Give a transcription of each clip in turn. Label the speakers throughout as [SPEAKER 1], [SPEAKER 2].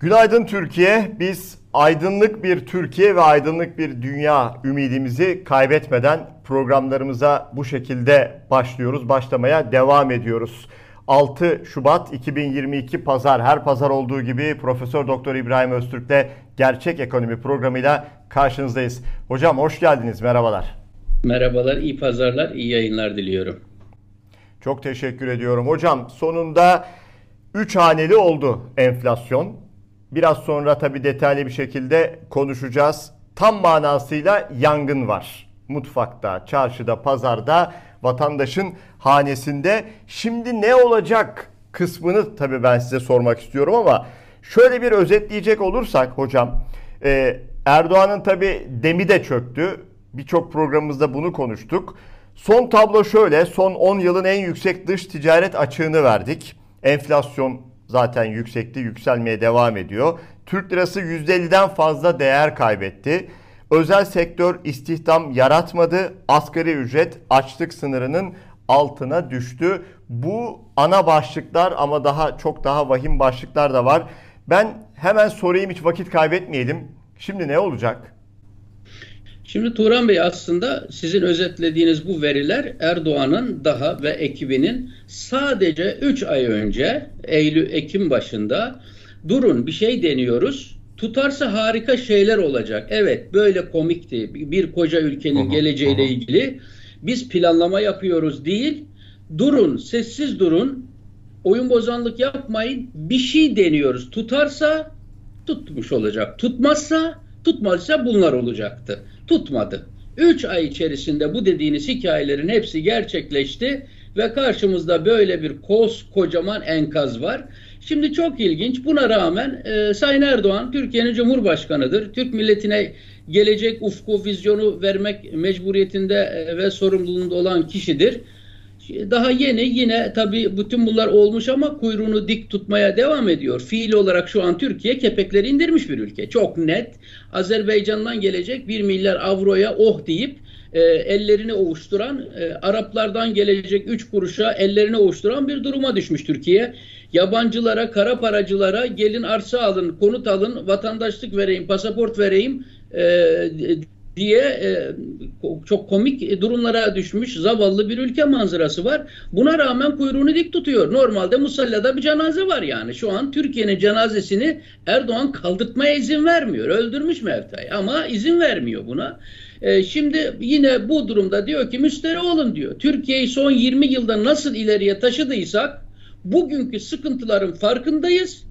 [SPEAKER 1] Günaydın Türkiye. Biz aydınlık bir Türkiye ve aydınlık bir dünya ümidimizi kaybetmeden programlarımıza bu şekilde başlıyoruz. Başlamaya devam ediyoruz. 6 Şubat 2022 Pazar her pazar olduğu gibi Profesör Doktor İbrahim Öztürk'le Gerçek Ekonomi programıyla karşınızdayız. Hocam hoş geldiniz. Merhabalar.
[SPEAKER 2] Merhabalar, iyi pazarlar, iyi yayınlar diliyorum.
[SPEAKER 1] Çok teşekkür ediyorum. Hocam sonunda 3 haneli oldu enflasyon. Biraz sonra tabii detaylı bir şekilde konuşacağız. Tam manasıyla yangın var. Mutfakta, çarşıda, pazarda, vatandaşın hanesinde. Şimdi ne olacak kısmını tabii ben size sormak istiyorum ama şöyle bir özetleyecek olursak hocam e, Erdoğan'ın tabii demi de çöktü. Birçok programımızda bunu konuştuk. Son tablo şöyle. Son 10 yılın en yüksek dış ticaret açığını verdik. Enflasyon zaten yüksekti, yükselmeye devam ediyor. Türk lirası %50'den fazla değer kaybetti. Özel sektör istihdam yaratmadı. Asgari ücret açlık sınırının altına düştü. Bu ana başlıklar ama daha çok daha vahim başlıklar da var. Ben hemen sorayım hiç vakit kaybetmeyelim. Şimdi ne olacak?
[SPEAKER 2] Şimdi Turan Bey aslında sizin özetlediğiniz bu veriler Erdoğan'ın daha ve ekibinin sadece 3 ay önce Eylül-Ekim başında durun bir şey deniyoruz tutarsa harika şeyler olacak. Evet böyle komikti bir koca ülkenin geleceğiyle ilgili biz planlama yapıyoruz değil. Durun sessiz durun. Oyun bozanlık yapmayın. Bir şey deniyoruz. Tutarsa tutmuş olacak. Tutmazsa tutmazsa bunlar olacaktı tutmadı. 3 ay içerisinde bu dediğiniz hikayelerin hepsi gerçekleşti ve karşımızda böyle bir kocaman enkaz var. Şimdi çok ilginç. Buna rağmen e, Sayın Erdoğan Türkiye'nin Cumhurbaşkanıdır. Türk milletine gelecek ufku, vizyonu vermek mecburiyetinde e, ve sorumluluğunda olan kişidir. Daha yeni yine tabii bütün bunlar olmuş ama kuyruğunu dik tutmaya devam ediyor. Fiil olarak şu an Türkiye kepekleri indirmiş bir ülke. Çok net. Azerbaycan'dan gelecek 1 milyar avroya oh deyip e, ellerini ovuşturan, e, Araplardan gelecek 3 kuruşa ellerini ovuşturan bir duruma düşmüş Türkiye. Yabancılara, kara paracılara gelin arsa alın, konut alın, vatandaşlık vereyim, pasaport vereyim e, diye e, çok komik durumlara düşmüş zavallı bir ülke manzarası var. Buna rağmen kuyruğunu dik tutuyor. Normalde Musalla'da bir cenaze var yani. Şu an Türkiye'nin cenazesini Erdoğan kaldırtmaya izin vermiyor. Öldürmüş Mevta'yı ama izin vermiyor buna. E, şimdi yine bu durumda diyor ki müsteri olun diyor. Türkiye'yi son 20 yılda nasıl ileriye taşıdıysak bugünkü sıkıntıların farkındayız.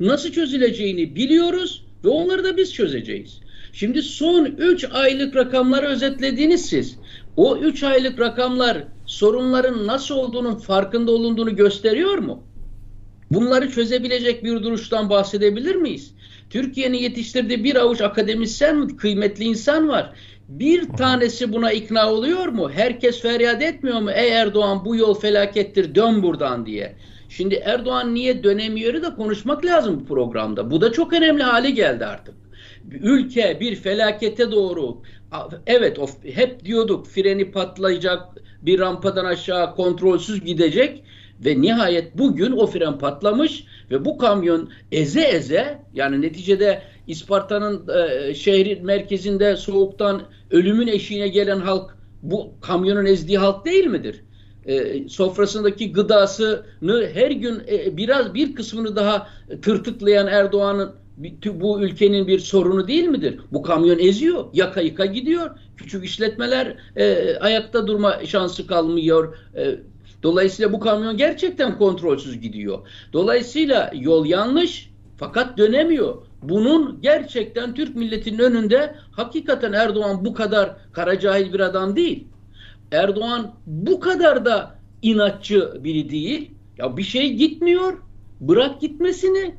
[SPEAKER 2] Nasıl çözüleceğini biliyoruz ve onları da biz çözeceğiz. Şimdi son 3 aylık rakamları özetlediniz siz. O 3 aylık rakamlar sorunların nasıl olduğunun farkında olunduğunu gösteriyor mu? Bunları çözebilecek bir duruştan bahsedebilir miyiz? Türkiye'nin yetiştirdiği bir avuç akademisyen, kıymetli insan var. Bir tanesi buna ikna oluyor mu? Herkes feryat etmiyor mu? Ey Erdoğan bu yol felakettir dön buradan diye. Şimdi Erdoğan niye dönemiyor da konuşmak lazım bu programda. Bu da çok önemli hale geldi artık ülke bir felakete doğru evet of, hep diyorduk freni patlayacak bir rampadan aşağı kontrolsüz gidecek ve nihayet bugün o fren patlamış ve bu kamyon eze eze yani neticede İsparta'nın e, şehrin merkezinde soğuktan ölümün eşiğine gelen halk bu kamyonun ezdiği halk değil midir? E, sofrasındaki gıdasını her gün e, biraz bir kısmını daha tırtıklayan Erdoğan'ın bu ülkenin bir sorunu değil midir? Bu kamyon eziyor, yaka yaka gidiyor. Küçük işletmeler e, ayakta durma şansı kalmıyor. E, dolayısıyla bu kamyon gerçekten kontrolsüz gidiyor. Dolayısıyla yol yanlış fakat dönemiyor. Bunun gerçekten Türk milletinin önünde hakikaten Erdoğan bu kadar karacahil bir adam değil. Erdoğan bu kadar da inatçı biri değil. Ya bir şey gitmiyor. Bırak gitmesini.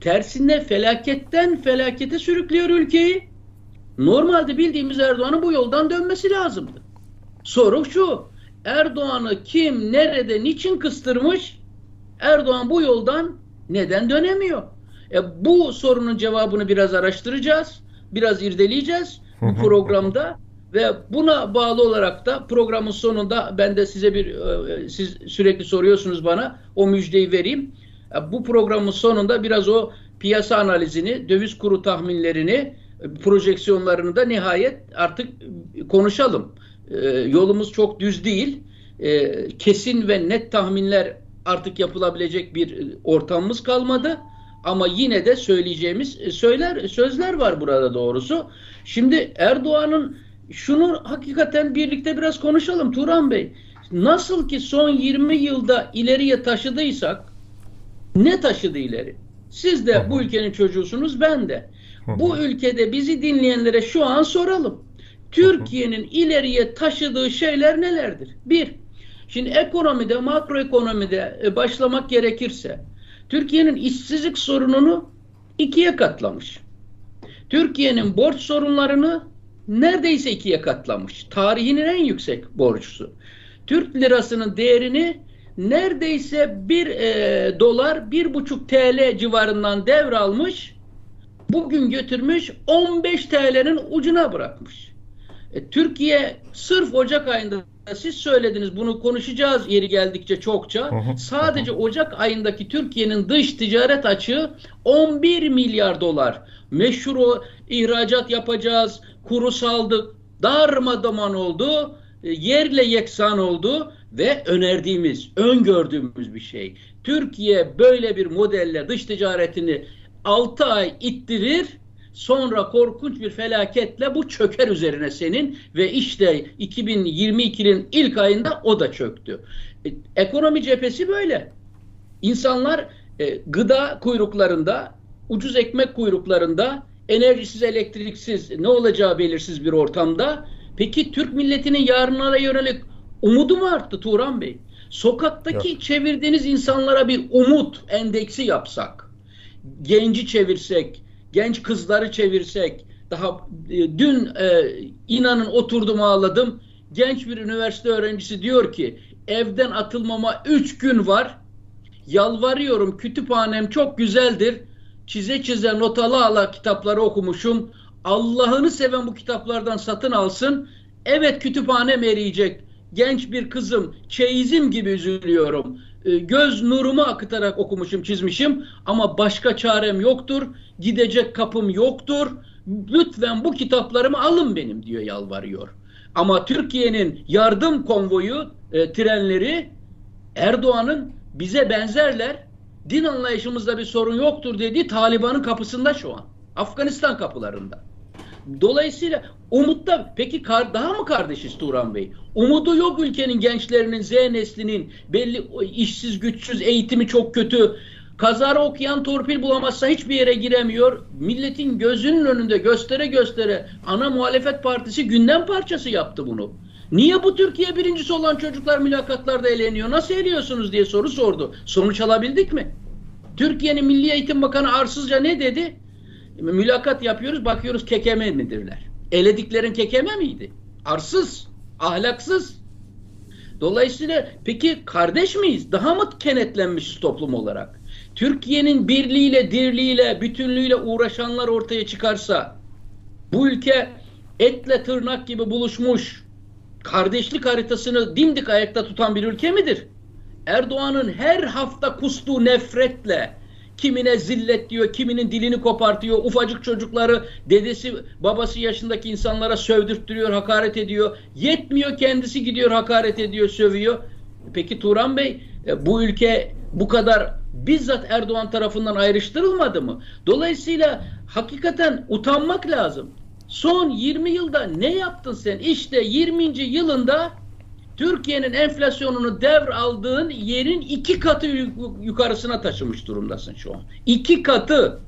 [SPEAKER 2] Tersine felaketten felakete sürüklüyor ülkeyi. Normalde bildiğimiz Erdoğan'ın bu yoldan dönmesi lazımdı. Soru şu. Erdoğan'ı kim, nerede, niçin kıstırmış? Erdoğan bu yoldan neden dönemiyor? E, bu sorunun cevabını biraz araştıracağız. Biraz irdeleyeceğiz bu programda. Ve buna bağlı olarak da programın sonunda ben de size bir e, siz sürekli soruyorsunuz bana o müjdeyi vereyim. Bu programın sonunda biraz o piyasa analizini, döviz kuru tahminlerini, projeksiyonlarını da nihayet artık konuşalım. E, yolumuz çok düz değil. E, kesin ve net tahminler artık yapılabilecek bir ortamımız kalmadı. Ama yine de söyleyeceğimiz söyler sözler var burada doğrusu. Şimdi Erdoğan'ın şunu hakikaten birlikte biraz konuşalım Turan Bey. Nasıl ki son 20 yılda ileriye taşıdıysak ne taşıdı ileri? Siz de bu ülkenin çocuğusunuz ben de. Bu ülkede bizi dinleyenlere şu an soralım. Türkiye'nin ileriye taşıdığı şeyler nelerdir? Bir, şimdi ekonomide, makroekonomide e, başlamak gerekirse Türkiye'nin işsizlik sorununu ikiye katlamış. Türkiye'nin borç sorunlarını neredeyse ikiye katlamış. Tarihinin en yüksek borçlusu. Türk lirasının değerini neredeyse bir e, dolar bir buçuk TL civarından devralmış. Bugün götürmüş 15 TL'nin ucuna bırakmış. E, Türkiye sırf Ocak ayında siz söylediniz bunu konuşacağız yeri geldikçe çokça. Sadece Ocak ayındaki Türkiye'nin dış ticaret açığı 11 milyar dolar. Meşhur o ihracat yapacağız, kuru saldık, darmadağın oldu, e, yerle yeksan oldu ve önerdiğimiz, öngördüğümüz bir şey. Türkiye böyle bir modelle dış ticaretini 6 ay ittirir, sonra korkunç bir felaketle bu çöker üzerine senin ve işte 2022'nin ilk ayında o da çöktü. E, ekonomi cephesi böyle. İnsanlar e, gıda kuyruklarında, ucuz ekmek kuyruklarında, enerjisiz, elektriksiz, ne olacağı belirsiz bir ortamda. Peki Türk milletinin yarınlara yönelik umudu mu arttı Turan Bey? Sokaktaki Yok. çevirdiğiniz insanlara bir umut endeksi yapsak, genci çevirsek, genç kızları çevirsek, daha e, dün e, inanın oturdum ağladım. Genç bir üniversite öğrencisi diyor ki evden atılmama 3 gün var. Yalvarıyorum kütüphanem çok güzeldir. Çize çize not ala ala kitapları okumuşum. Allah'ını seven bu kitaplardan satın alsın. Evet kütüphanem eriyecek. Genç bir kızım, çeyizim gibi üzülüyorum. E, göz nurumu akıtarak okumuşum, çizmişim ama başka çarem yoktur. Gidecek kapım yoktur. Lütfen bu kitaplarımı alın benim diyor yalvarıyor. Ama Türkiye'nin yardım konvoyu e, trenleri Erdoğan'ın bize benzerler. Din anlayışımızda bir sorun yoktur dediği Taliban'ın kapısında şu an. Afganistan kapılarında. Dolayısıyla umutta peki kar, daha mı kardeşiz Turan Bey? Umudu yok ülkenin gençlerinin, Z neslinin belli işsiz, güçsüz, eğitimi çok kötü. Kazara okuyan torpil bulamazsa hiçbir yere giremiyor. Milletin gözünün önünde göstere göstere ana muhalefet partisi gündem parçası yaptı bunu. Niye bu Türkiye birincisi olan çocuklar mülakatlarda eleniyor? Nasıl eliyorsunuz diye soru sordu. Sonuç alabildik mi? Türkiye'nin Milli Eğitim Bakanı arsızca ne dedi? Mülakat yapıyoruz bakıyoruz kekeme midirler. Elediklerin kekeme miydi? Arsız, ahlaksız. Dolayısıyla peki kardeş miyiz? Daha mı kenetlenmişiz toplum olarak? Türkiye'nin birliğiyle, dirliğiyle, bütünlüğüyle uğraşanlar ortaya çıkarsa bu ülke etle tırnak gibi buluşmuş kardeşlik haritasını dimdik ayakta tutan bir ülke midir? Erdoğan'ın her hafta kustuğu nefretle, Kimine zillet diyor, kiminin dilini kopartıyor. Ufacık çocukları dedesi, babası yaşındaki insanlara sövdürttürüyor, hakaret ediyor. Yetmiyor kendisi gidiyor hakaret ediyor, sövüyor. Peki Turan Bey e, bu ülke bu kadar bizzat Erdoğan tarafından ayrıştırılmadı mı? Dolayısıyla hakikaten utanmak lazım. Son 20 yılda ne yaptın sen? İşte 20. yılında Türkiye'nin enflasyonunu devraldığın yerin iki katı yukarısına taşımış durumdasın şu an. İki katı.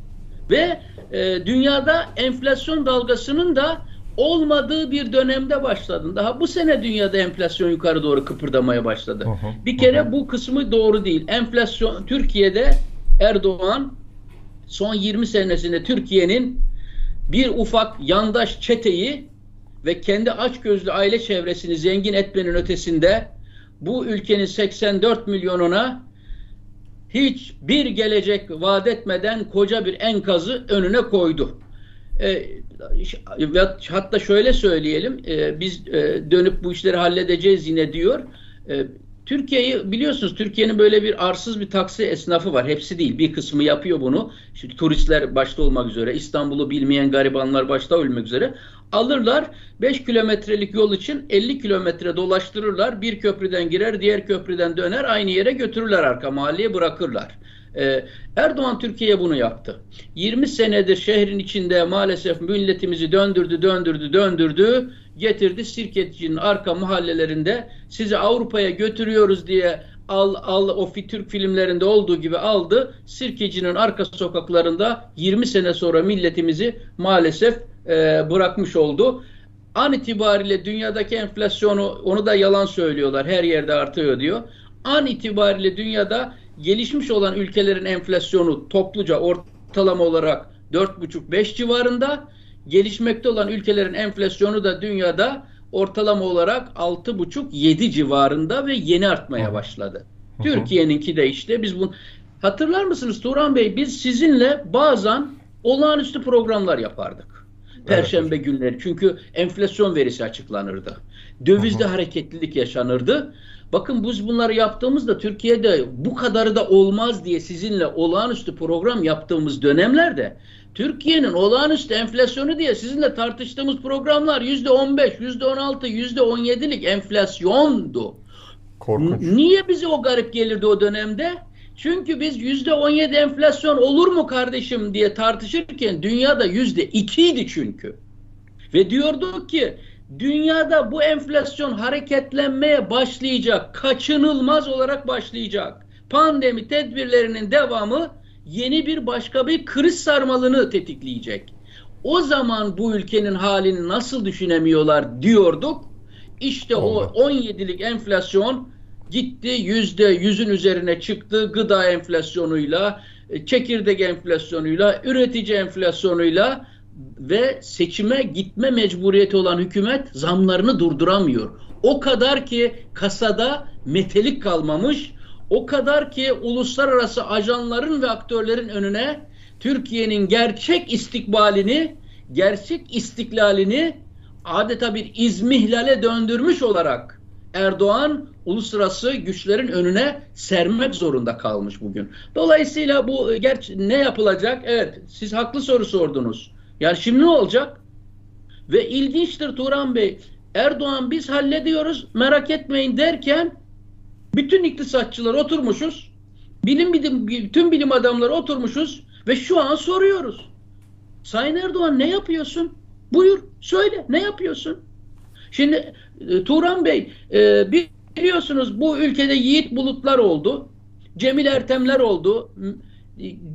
[SPEAKER 2] Ve e, dünyada enflasyon dalgasının da olmadığı bir dönemde başladın. Daha bu sene dünyada enflasyon yukarı doğru kıpırdamaya başladı. Uh -huh, bir kere uh -huh. bu kısmı doğru değil. Enflasyon Türkiye'de Erdoğan son 20 senesinde Türkiye'nin bir ufak yandaş çeteyi ve kendi açgözlü aile çevresini zengin etmenin ötesinde bu ülkenin 84 milyonuna hiç bir gelecek vaat etmeden koca bir enkazı önüne koydu. E, hatta şöyle söyleyelim, e, biz e, dönüp bu işleri halledeceğiz yine diyor. E, Türkiye'yi biliyorsunuz Türkiye'nin böyle bir arsız bir taksi esnafı var. Hepsi değil. Bir kısmı yapıyor bunu. Şimdi turistler başta olmak üzere, İstanbul'u bilmeyen garibanlar başta olmak üzere alırlar 5 kilometrelik yol için 50 kilometre dolaştırırlar. Bir köprüden girer, diğer köprüden döner, aynı yere götürürler arka mahalleye bırakırlar. Ee, Erdoğan Türkiye'ye bunu yaptı. 20 senedir şehrin içinde maalesef milletimizi döndürdü, döndürdü, döndürdü. Getirdi Sirkeci'nin arka mahallelerinde sizi Avrupa'ya götürüyoruz diye al al o Türk filmlerinde olduğu gibi aldı. Sirkeci'nin arka sokaklarında 20 sene sonra milletimizi maalesef e, bırakmış oldu. An itibariyle dünyadaki enflasyonu onu da yalan söylüyorlar. Her yerde artıyor diyor. An itibariyle dünyada gelişmiş olan ülkelerin enflasyonu topluca ortalama olarak 4,5-5 civarında. Gelişmekte olan ülkelerin enflasyonu da dünyada ortalama olarak 6,5-7 civarında ve yeni artmaya başladı. Türkiye'ninki de işte biz bunu hatırlar mısınız Turan Bey biz sizinle bazen olağanüstü programlar yapardık. Perşembe evet. günleri çünkü enflasyon verisi açıklanırdı. Dövizde hı hı. hareketlilik yaşanırdı. Bakın biz bunları yaptığımızda Türkiye'de bu kadarı da olmaz diye sizinle olağanüstü program yaptığımız dönemlerde Türkiye'nin olağanüstü enflasyonu diye sizinle tartıştığımız programlar yüzde on beş, yüzde on altı, yüzde on yedilik enflasyondu. Korkunç. Niye bize o garip gelirdi o dönemde? Çünkü biz yüzde on yedi enflasyon olur mu kardeşim diye tartışırken dünyada yüzde ikiydi çünkü. Ve diyorduk ki dünyada bu enflasyon hareketlenmeye başlayacak, kaçınılmaz olarak başlayacak. Pandemi tedbirlerinin devamı yeni bir başka bir kriz sarmalını tetikleyecek. O zaman bu ülkenin halini nasıl düşünemiyorlar diyorduk. İşte Allah. o 17'lik enflasyon gitti yüzde yüzün üzerine çıktı gıda enflasyonuyla, e, çekirdek enflasyonuyla, üretici enflasyonuyla ve seçime gitme mecburiyeti olan hükümet zamlarını durduramıyor. O kadar ki kasada metelik kalmamış, o kadar ki uluslararası ajanların ve aktörlerin önüne Türkiye'nin gerçek istikbalini, gerçek istiklalini adeta bir izmihlale döndürmüş olarak Erdoğan uluslararası güçlerin önüne sermek zorunda kalmış bugün. Dolayısıyla bu gerçi ne yapılacak? Evet, siz haklı soru sordunuz. Yani şimdi ne olacak? Ve ilginçtir Turan Bey. Erdoğan biz hallediyoruz merak etmeyin derken bütün iktisatçılar oturmuşuz. Bilim bilim bütün bilim adamları oturmuşuz ve şu an soruyoruz. Sayın Erdoğan ne yapıyorsun? Buyur söyle ne yapıyorsun? Şimdi e, Turan Bey e, biliyorsunuz bu ülkede yiğit bulutlar oldu. Cemil Ertemler oldu.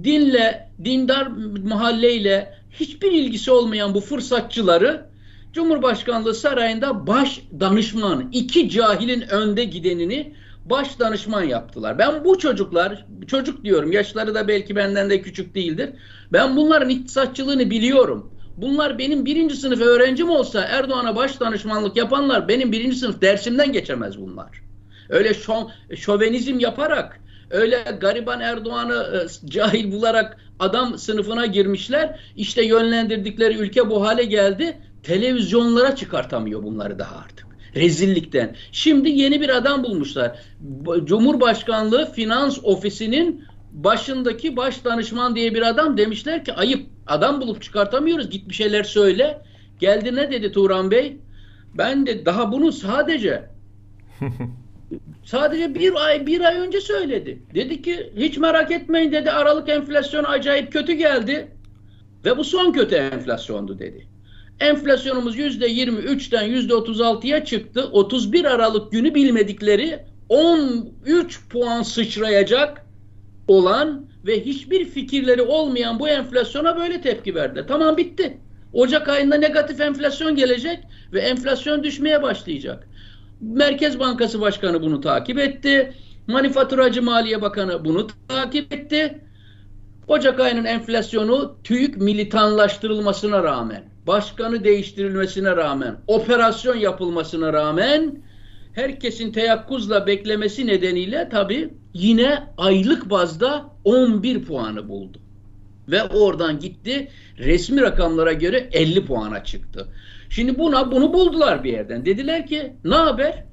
[SPEAKER 2] Dinle, dindar mahalleyle hiçbir ilgisi olmayan bu fırsatçıları Cumhurbaşkanlığı sarayında baş danışman, iki cahilin önde gidenini baş danışman yaptılar. Ben bu çocuklar, çocuk diyorum yaşları da belki benden de küçük değildir. Ben bunların iktisatçılığını biliyorum. Bunlar benim birinci sınıf öğrencim olsa Erdoğan'a baş danışmanlık yapanlar benim birinci sınıf dersimden geçemez bunlar. Öyle şo şovenizm yaparak, öyle gariban Erdoğan'ı e, cahil bularak adam sınıfına girmişler. İşte yönlendirdikleri ülke bu hale geldi. Televizyonlara çıkartamıyor bunları daha artık. Rezillikten. Şimdi yeni bir adam bulmuşlar. Cumhurbaşkanlığı Finans Ofisi'nin başındaki baş danışman diye bir adam demişler ki ayıp adam bulup çıkartamıyoruz git bir şeyler söyle. Geldi ne dedi Turan Bey? Ben de daha bunu sadece sadece bir ay bir ay önce söyledi. Dedi ki hiç merak etmeyin dedi Aralık enflasyonu acayip kötü geldi ve bu son kötü enflasyondu dedi. Enflasyonumuz yüzde 23'ten yüzde 36'ya çıktı. 31 Aralık günü bilmedikleri 13 puan sıçrayacak olan ve hiçbir fikirleri olmayan bu enflasyona böyle tepki verdi. Tamam bitti. Ocak ayında negatif enflasyon gelecek ve enflasyon düşmeye başlayacak. Merkez Bankası Başkanı bunu takip etti. Manifaturacı Maliye Bakanı bunu takip etti. Ocak ayının enflasyonu TÜİK militanlaştırılmasına rağmen, başkanı değiştirilmesine rağmen, operasyon yapılmasına rağmen herkesin teyakkuzla beklemesi nedeniyle tabi yine aylık bazda 11 puanı buldu. Ve oradan gitti resmi rakamlara göre 50 puana çıktı. Şimdi buna bunu buldular bir yerden. Dediler ki ne haber?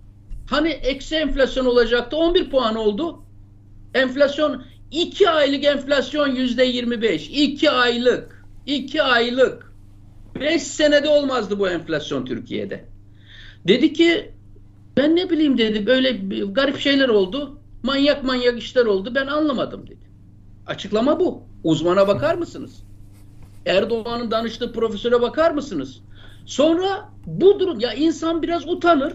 [SPEAKER 2] Hani eksi enflasyon olacaktı 11 puan oldu. Enflasyon 2 aylık enflasyon yüzde 25. 2 aylık. 2 aylık. 5 senede olmazdı bu enflasyon Türkiye'de. Dedi ki ben ne bileyim dedi böyle garip şeyler oldu. Manyak manyak işler oldu ben anlamadım dedi. Açıklama bu. Uzmana bakar mısınız? Erdoğan'ın danıştığı profesöre bakar mısınız? Sonra bu durum ya insan biraz utanır.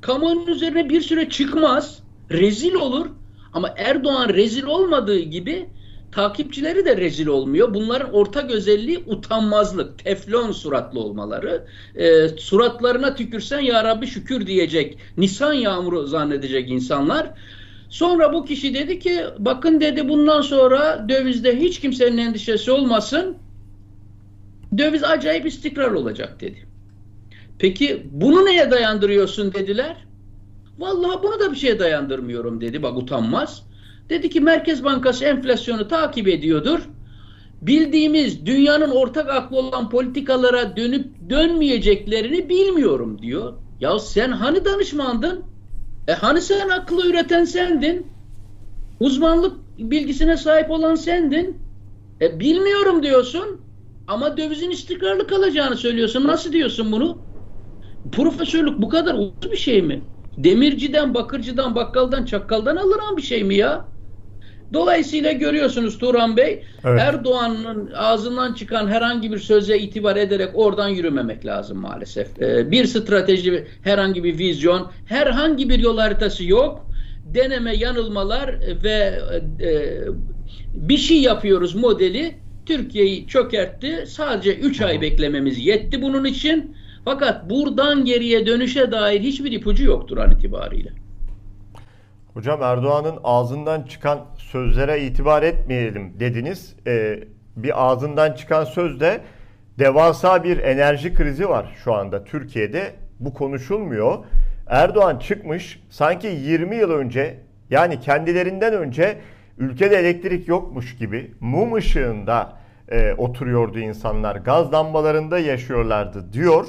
[SPEAKER 2] Kamuoyunun üzerine bir süre çıkmaz. Rezil olur. Ama Erdoğan rezil olmadığı gibi takipçileri de rezil olmuyor. Bunların ortak özelliği utanmazlık, teflon suratlı olmaları. E, suratlarına tükürsen ya Rabbi şükür diyecek, Nisan yağmuru zannedecek insanlar. Sonra bu kişi dedi ki bakın dedi bundan sonra dövizde hiç kimsenin endişesi olmasın. Döviz acayip istikrar olacak dedi. Peki bunu neye dayandırıyorsun dediler. Vallahi bunu da bir şeye dayandırmıyorum dedi. Bak utanmaz. Dedi ki Merkez Bankası enflasyonu takip ediyordur. Bildiğimiz dünyanın ortak aklı olan politikalara dönüp dönmeyeceklerini bilmiyorum diyor. Ya sen hani danışmandın? E hani sen aklı üreten sendin? Uzmanlık bilgisine sahip olan sendin. E bilmiyorum diyorsun ama dövizin istikrarlı kalacağını söylüyorsun. Nasıl diyorsun bunu? Profesörlük bu kadar ucuz bir şey mi? Demirciden, bakırcıdan, bakkaldan, çakkaldan alınan bir şey mi ya? Dolayısıyla görüyorsunuz Turan Bey, evet. Erdoğan'ın ağzından çıkan herhangi bir söze itibar ederek oradan yürümemek lazım maalesef. Ee, bir strateji, herhangi bir vizyon, herhangi bir yol haritası yok. Deneme, yanılmalar ve e, bir şey yapıyoruz modeli Türkiye'yi çökertti. Sadece 3 ay beklememiz yetti bunun için. Fakat buradan geriye dönüşe dair hiçbir ipucu yoktur an itibariyle.
[SPEAKER 1] Hocam Erdoğan'ın ağzından çıkan sözlere itibar etmeyelim dediniz. Ee, bir ağzından çıkan sözde devasa bir enerji krizi var şu anda Türkiye'de. Bu konuşulmuyor. Erdoğan çıkmış sanki 20 yıl önce yani kendilerinden önce ülkede elektrik yokmuş gibi mum ışığında e, oturuyordu insanlar. Gaz lambalarında yaşıyorlardı diyor.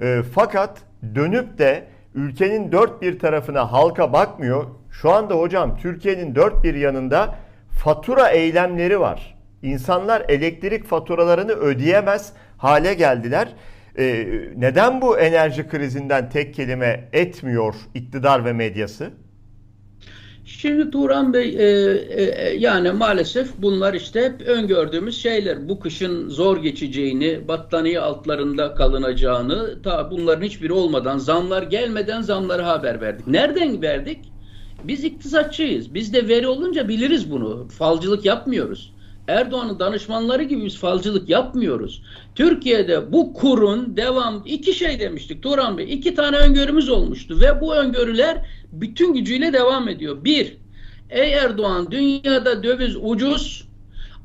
[SPEAKER 1] E, fakat dönüp de ülkenin dört bir tarafına halka bakmıyor. Şu anda hocam Türkiye'nin dört bir yanında fatura eylemleri var. İnsanlar elektrik faturalarını ödeyemez hale geldiler. Ee, neden bu enerji krizinden tek kelime etmiyor iktidar ve medyası?
[SPEAKER 2] Şimdi Turan Bey e, e, e, yani maalesef bunlar işte hep öngördüğümüz şeyler. Bu kışın zor geçeceğini, battaniye altlarında kalınacağını, ta bunların hiçbiri olmadan, zamlar gelmeden zamları haber verdik. Nereden verdik? Biz iktisatçıyız. Biz de veri olunca biliriz bunu. Falcılık yapmıyoruz. Erdoğan'ın danışmanları gibi biz falcılık yapmıyoruz. Türkiye'de bu kurun devam iki şey demiştik Turan Bey. iki tane öngörümüz olmuştu ve bu öngörüler bütün gücüyle devam ediyor. Bir, ey Erdoğan dünyada döviz ucuz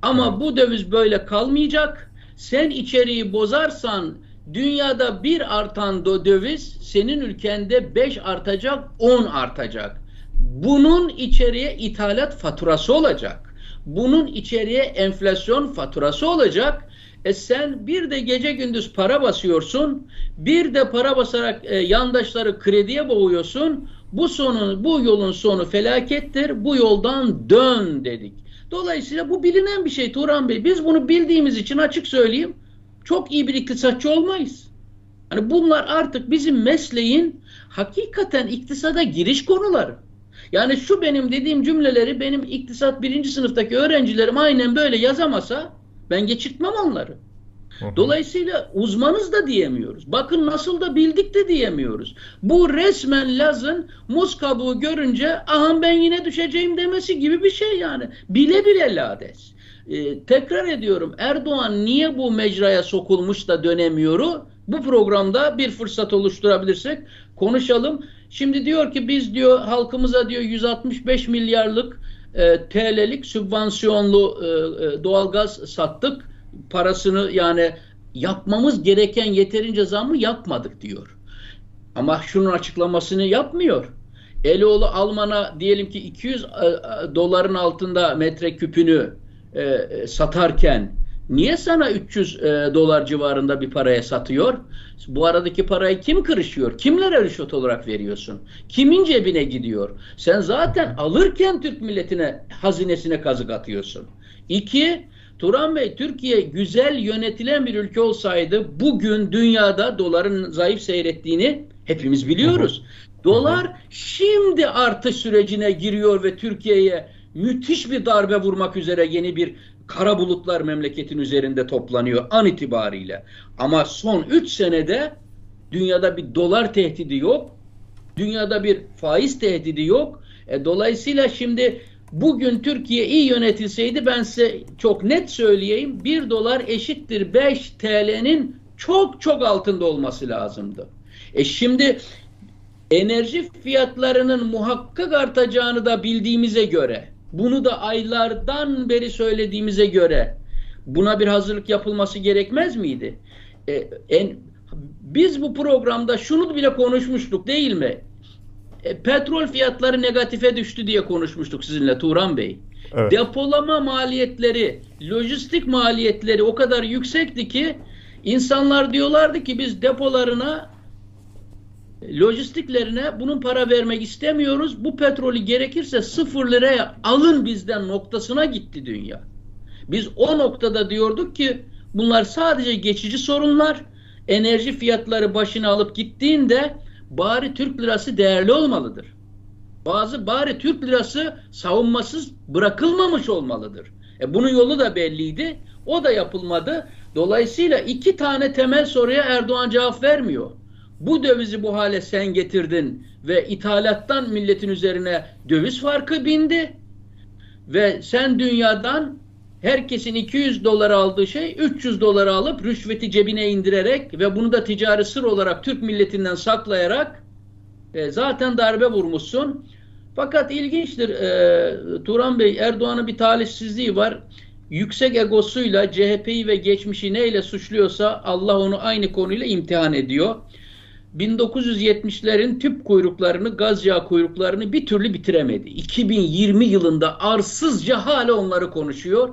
[SPEAKER 2] ama bu döviz böyle kalmayacak. Sen içeriği bozarsan dünyada bir artan döviz senin ülkende beş artacak, on artacak. Bunun içeriye ithalat faturası olacak. Bunun içeriye enflasyon faturası olacak. E sen bir de gece gündüz para basıyorsun, bir de para basarak e, yandaşları krediye boğuyorsun. Bu sonun, bu yolun sonu felakettir. Bu yoldan dön dedik. Dolayısıyla bu bilinen bir şey Turan Bey. Biz bunu bildiğimiz için açık söyleyeyim. Çok iyi bir iktisatçı olmayız. Hani bunlar artık bizim mesleğin hakikaten iktisada giriş konuları. Yani şu benim dediğim cümleleri benim iktisat birinci sınıftaki öğrencilerim aynen böyle yazamasa ben geçirtmem onları. Dolayısıyla uzmanız da diyemiyoruz. Bakın nasıl da bildik de diyemiyoruz. Bu resmen Laz'ın muz kabuğu görünce aha ben yine düşeceğim demesi gibi bir şey yani. Bile bile lades. Ee, tekrar ediyorum Erdoğan niye bu mecraya sokulmuş da dönemiyoru? Bu programda bir fırsat oluşturabilirsek konuşalım. Şimdi diyor ki biz diyor halkımıza diyor 165 milyarlık e, TL'lik sübvansiyonlu e, e, doğalgaz sattık. Parasını yani yapmamız gereken yeterince zammı yapmadık diyor. Ama şunun açıklamasını yapmıyor. Eloğlu Alman'a diyelim ki 200 e, e, doların altında metreküpünü e, satarken niye sana 300 e, dolar civarında bir paraya satıyor? Bu aradaki parayı kim kırışıyor? Kimlere rüşvet olarak veriyorsun? Kimin cebine gidiyor? Sen zaten alırken Türk milletine, hazinesine kazık atıyorsun. İki, Turan Bey, Türkiye güzel yönetilen bir ülke olsaydı bugün dünyada doların zayıf seyrettiğini hepimiz biliyoruz. Dolar şimdi artış sürecine giriyor ve Türkiye'ye müthiş bir darbe vurmak üzere yeni bir kara bulutlar memleketin üzerinde toplanıyor an itibariyle. Ama son 3 senede dünyada bir dolar tehdidi yok. Dünyada bir faiz tehdidi yok. E, dolayısıyla şimdi bugün Türkiye iyi yönetilseydi ben size çok net söyleyeyim 1 dolar eşittir 5 TL'nin çok çok altında olması lazımdı. E şimdi enerji fiyatlarının muhakkak artacağını da bildiğimize göre bunu da aylardan beri söylediğimize göre buna bir hazırlık yapılması gerekmez miydi? E, en, biz bu programda şunu bile konuşmuştuk değil mi? E, petrol fiyatları negatife düştü diye konuşmuştuk sizinle Turan Bey. Evet. Depolama maliyetleri, lojistik maliyetleri o kadar yüksekti ki insanlar diyorlardı ki biz depolarına lojistiklerine bunun para vermek istemiyoruz. Bu petrolü gerekirse sıfır liraya alın bizden noktasına gitti dünya. Biz o noktada diyorduk ki bunlar sadece geçici sorunlar. Enerji fiyatları başına alıp gittiğinde bari Türk lirası değerli olmalıdır. Bazı bari Türk lirası savunmasız bırakılmamış olmalıdır. E bunun yolu da belliydi. O da yapılmadı. Dolayısıyla iki tane temel soruya Erdoğan cevap vermiyor. Bu dövizi bu hale sen getirdin ve ithalattan milletin üzerine döviz farkı bindi ve sen dünyadan herkesin 200 dolar aldığı şey 300 dolar alıp rüşveti cebine indirerek ve bunu da ticari sır olarak Türk milletinden saklayarak e, zaten darbe vurmuşsun. Fakat ilginçtir e, Turan Bey Erdoğan'ın bir talihsizliği var. Yüksek egosuyla CHP'yi ve geçmişi neyle suçluyorsa Allah onu aynı konuyla imtihan ediyor. 1970'lerin tüp kuyruklarını, gaz yağı kuyruklarını bir türlü bitiremedi. 2020 yılında arsızca hala onları konuşuyor.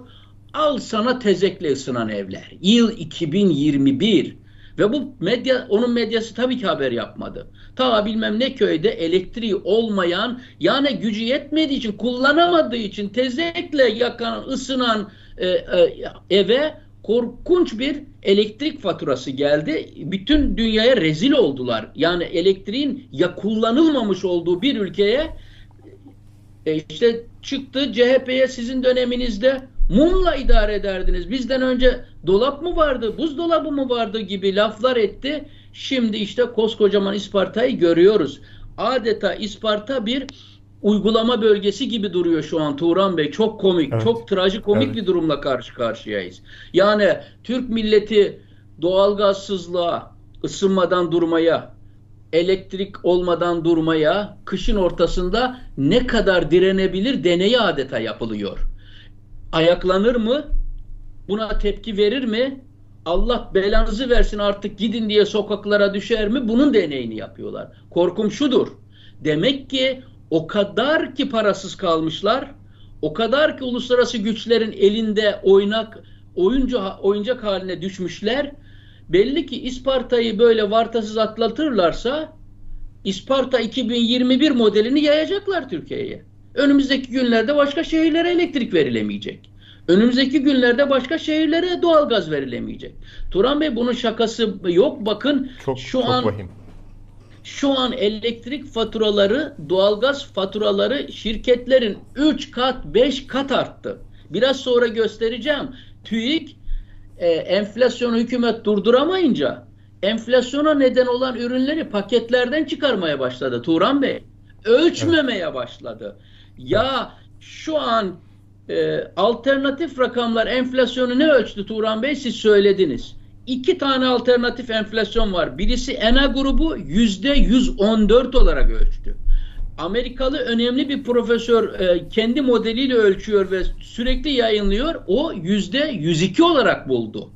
[SPEAKER 2] Al sana tezekle ısınan evler. Yıl 2021. Ve bu medya, onun medyası tabii ki haber yapmadı. Ta bilmem ne köyde elektriği olmayan, yani gücü yetmediği için, kullanamadığı için tezekle yakan, ısınan e, e, eve korkunç bir elektrik faturası geldi. Bütün dünyaya rezil oldular. Yani elektriğin ya kullanılmamış olduğu bir ülkeye e işte çıktı CHP'ye sizin döneminizde mumla idare ederdiniz. Bizden önce dolap mı vardı, buzdolabı mı vardı gibi laflar etti. Şimdi işte koskocaman İsparta'yı görüyoruz. Adeta İsparta bir uygulama bölgesi gibi duruyor şu an Turan Bey. Çok komik, evet. çok trajikomik evet. bir durumla karşı karşıyayız. Yani Türk milleti doğalgazsızlığa, ısınmadan durmaya, elektrik olmadan durmaya, kışın ortasında ne kadar direnebilir deneyi adeta yapılıyor. Ayaklanır mı? Buna tepki verir mi? Allah belanızı versin artık gidin diye sokaklara düşer mi? Bunun deneyini yapıyorlar. Korkum şudur. Demek ki o kadar ki parasız kalmışlar, o kadar ki uluslararası güçlerin elinde oynak oyuncu oyuncak haline düşmüşler. Belli ki İsparta'yı böyle vartasız atlatırlarsa İsparta 2021 modelini yayacaklar Türkiye'ye. Önümüzdeki günlerde başka şehirlere elektrik verilemeyecek. Önümüzdeki günlerde başka şehirlere doğalgaz verilemeyecek. Turan Bey bunun şakası yok. Bakın çok, şu çok an vahim şu an elektrik faturaları, doğalgaz faturaları şirketlerin 3 kat, 5 kat arttı. Biraz sonra göstereceğim. TÜİK e, enflasyonu hükümet durduramayınca enflasyona neden olan ürünleri paketlerden çıkarmaya başladı Turan Bey. Ölçmemeye başladı. Ya şu an e, alternatif rakamlar enflasyonu ne ölçtü Turan Bey siz söylediniz iki tane alternatif enflasyon var. Birisi ENA grubu yüzde 114 olarak ölçtü. Amerikalı önemli bir profesör e, kendi modeliyle ölçüyor ve sürekli yayınlıyor. O yüzde 102 olarak buldu.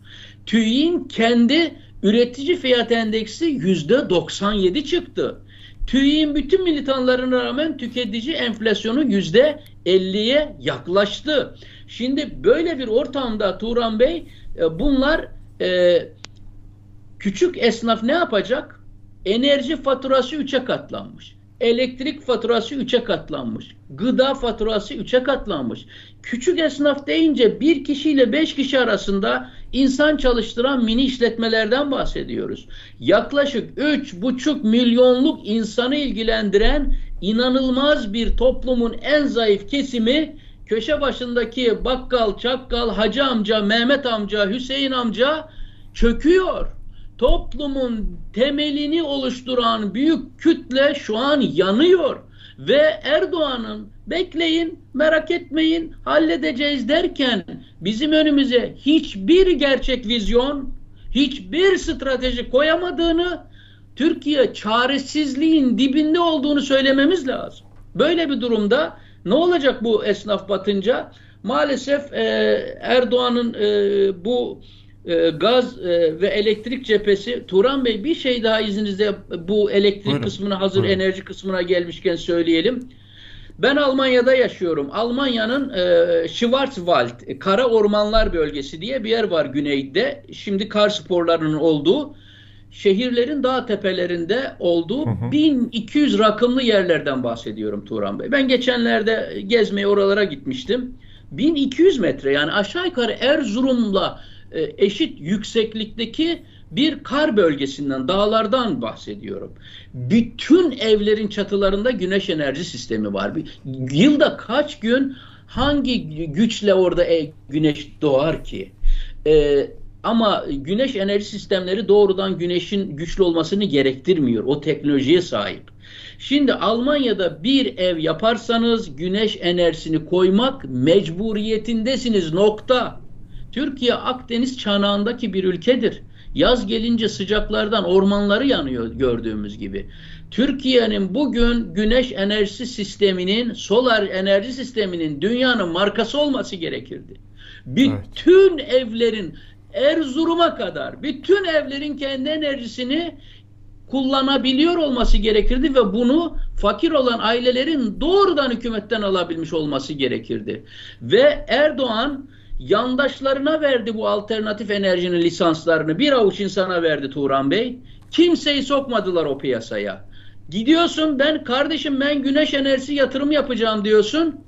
[SPEAKER 2] TÜİ'nin kendi üretici fiyat endeksi yüzde 97 çıktı. TÜİ'nin bütün militanlarına rağmen tüketici enflasyonu yüzde 50'ye yaklaştı. Şimdi böyle bir ortamda Turan Bey e, bunlar e, küçük esnaf ne yapacak? Enerji faturası 3'e katlanmış. Elektrik faturası 3'e katlanmış. Gıda faturası 3'e katlanmış. Küçük esnaf deyince bir kişiyle beş kişi arasında insan çalıştıran mini işletmelerden bahsediyoruz. Yaklaşık 3,5 milyonluk insanı ilgilendiren inanılmaz bir toplumun en zayıf kesimi köşe başındaki bakkal, çakkal, hacı amca, Mehmet amca, Hüseyin amca çöküyor toplumun temelini oluşturan büyük kütle şu an yanıyor. Ve Erdoğan'ın bekleyin, merak etmeyin, halledeceğiz derken bizim önümüze hiçbir gerçek vizyon, hiçbir strateji koyamadığını, Türkiye çaresizliğin dibinde olduğunu söylememiz lazım. Böyle bir durumda ne olacak bu esnaf batınca? Maalesef e, Erdoğan'ın e, bu e, gaz e, ve elektrik cephesi. Turan Bey bir şey daha izninizle bu elektrik Buyurun. kısmına hazır Buyurun. enerji kısmına gelmişken söyleyelim. Ben Almanya'da yaşıyorum. Almanya'nın e, Schwarzwald, Kara Ormanlar Bölgesi diye bir yer var güneyde. Şimdi kar sporlarının olduğu, şehirlerin dağ tepelerinde olduğu hı hı. 1200 rakımlı yerlerden bahsediyorum Turan Bey. Ben geçenlerde gezmeye oralara gitmiştim. 1200 metre yani aşağı yukarı Erzurum'la e, eşit yükseklikteki bir kar bölgesinden, dağlardan bahsediyorum. Bütün evlerin çatılarında güneş enerji sistemi var. Yılda kaç gün hangi güçle orada e, güneş doğar ki? Ee, ama güneş enerji sistemleri doğrudan güneşin güçlü olmasını gerektirmiyor. O teknolojiye sahip. Şimdi Almanya'da bir ev yaparsanız güneş enerjisini koymak mecburiyetindesiniz nokta. Türkiye Akdeniz çanağındaki bir ülkedir. Yaz gelince sıcaklardan ormanları yanıyor gördüğümüz gibi. Türkiye'nin bugün güneş enerjisi sisteminin, solar enerji sisteminin dünyanın markası olması gerekirdi. Bütün evet. evlerin Erzurum'a kadar bütün evlerin kendi enerjisini kullanabiliyor olması gerekirdi ve bunu fakir olan ailelerin doğrudan hükümetten alabilmiş olması gerekirdi. Ve Erdoğan yandaşlarına verdi bu alternatif enerjinin lisanslarını. Bir avuç insana verdi Turan Bey. Kimseyi sokmadılar o piyasaya. Gidiyorsun ben kardeşim ben güneş enerjisi yatırım yapacağım diyorsun.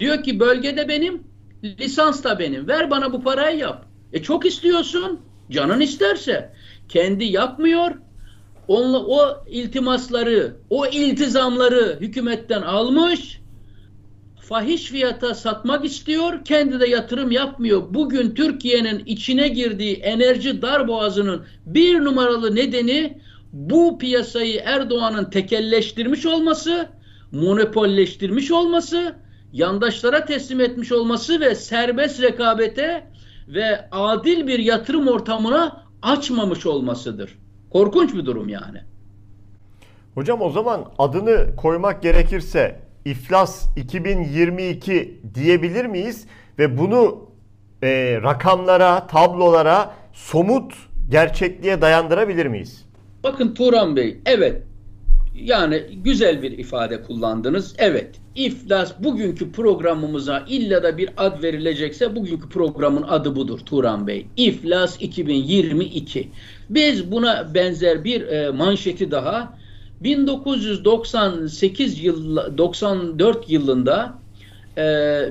[SPEAKER 2] Diyor ki bölgede benim, lisans da benim. Ver bana bu parayı yap. E çok istiyorsun. Canın isterse. Kendi yapmıyor. Onla, o iltimasları, o iltizamları hükümetten almış fahiş fiyata satmak istiyor, kendi de yatırım yapmıyor. Bugün Türkiye'nin içine girdiği enerji darboğazının bir numaralı nedeni bu piyasayı Erdoğan'ın tekelleştirmiş olması, monopolleştirmiş olması, yandaşlara teslim etmiş olması ve serbest rekabete ve adil bir yatırım ortamına açmamış olmasıdır. Korkunç bir durum yani.
[SPEAKER 1] Hocam o zaman adını koymak gerekirse İflas 2022 diyebilir miyiz? Ve bunu e, rakamlara, tablolara, somut gerçekliğe dayandırabilir miyiz?
[SPEAKER 2] Bakın Turan Bey, evet yani güzel bir ifade kullandınız. Evet, iflas bugünkü programımıza illa da bir ad verilecekse bugünkü programın adı budur Turan Bey. İflas 2022. Biz buna benzer bir e, manşeti daha 1998 yıl 94 yılında e,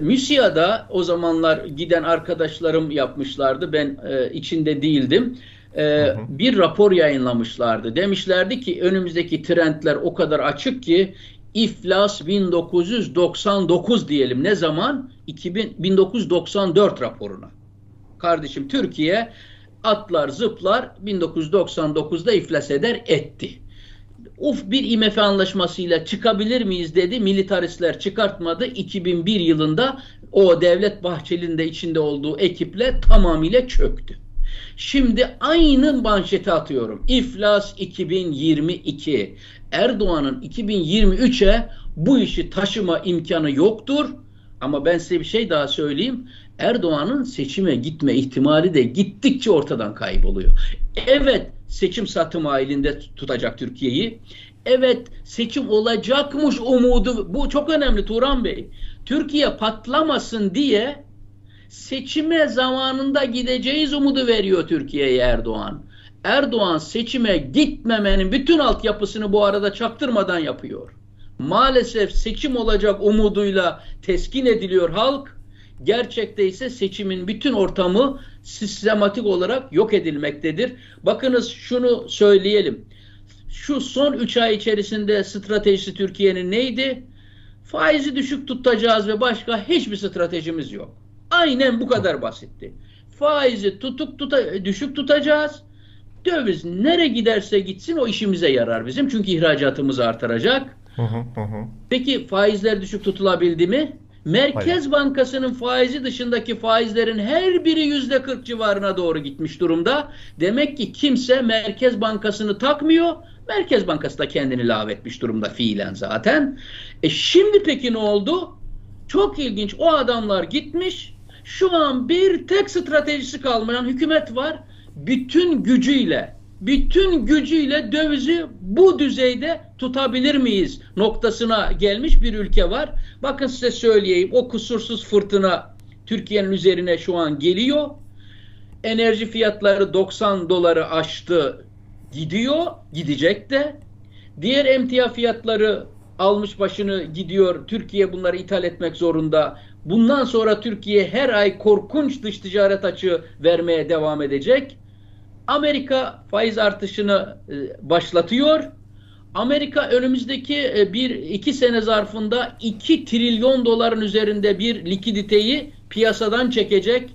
[SPEAKER 2] MÜSİAD'a o zamanlar giden arkadaşlarım yapmışlardı. Ben e, içinde değildim. E, hı hı. Bir rapor yayınlamışlardı. Demişlerdi ki önümüzdeki trendler o kadar açık ki İflas 1999 diyelim. Ne zaman? 2000, 1994 raporuna. Kardeşim Türkiye atlar zıplar 1999'da iflas eder etti uf bir IMF anlaşmasıyla çıkabilir miyiz dedi. Militaristler çıkartmadı. 2001 yılında o Devlet Bahçeli'nin de içinde olduğu ekiple tamamıyla çöktü. Şimdi aynı manşeti atıyorum. İflas 2022. Erdoğan'ın 2023'e bu işi taşıma imkanı yoktur. Ama ben size bir şey daha söyleyeyim. Erdoğan'ın seçime gitme ihtimali de gittikçe ortadan kayboluyor. Evet seçim satım halinde tutacak Türkiye'yi. Evet seçim olacakmış umudu bu çok önemli Turan Bey. Türkiye patlamasın diye seçime zamanında gideceğiz umudu veriyor Türkiye'ye Erdoğan. Erdoğan seçime gitmemenin bütün altyapısını bu arada çaktırmadan yapıyor. Maalesef seçim olacak umuduyla teskin ediliyor halk. Gerçekte ise seçimin bütün ortamı sistematik olarak yok edilmektedir. Bakınız şunu söyleyelim. Şu son 3 ay içerisinde stratejisi Türkiye'nin neydi? Faizi düşük tutacağız ve başka hiçbir stratejimiz yok. Aynen bu kadar basitti. Faizi tutuk tuta, düşük tutacağız. Döviz nere giderse gitsin o işimize yarar bizim. Çünkü ihracatımız artacak.
[SPEAKER 1] Hı hı hı.
[SPEAKER 2] Peki faizler düşük tutulabildi mi? Merkez
[SPEAKER 1] Hayır.
[SPEAKER 2] Bankası'nın faizi dışındaki faizlerin her biri yüzde 40 civarına doğru gitmiş durumda. Demek ki kimse Merkez Bankası'nı takmıyor. Merkez Bankası da kendini lağvetmiş durumda fiilen zaten. E şimdi peki ne oldu? Çok ilginç. O adamlar gitmiş. Şu an bir tek stratejisi kalmayan hükümet var. Bütün gücüyle, bütün gücüyle dövizi bu düzeyde tutabilir miyiz noktasına gelmiş bir ülke var. Bakın size söyleyeyim o kusursuz fırtına Türkiye'nin üzerine şu an geliyor. Enerji fiyatları 90 doları aştı gidiyor, gidecek de. Diğer emtia fiyatları almış başını gidiyor. Türkiye bunları ithal etmek zorunda. Bundan sonra Türkiye her ay korkunç dış ticaret açığı vermeye devam edecek. Amerika faiz artışını e, başlatıyor. Amerika önümüzdeki e, bir iki sene zarfında 2 trilyon doların üzerinde bir likiditeyi piyasadan çekecek.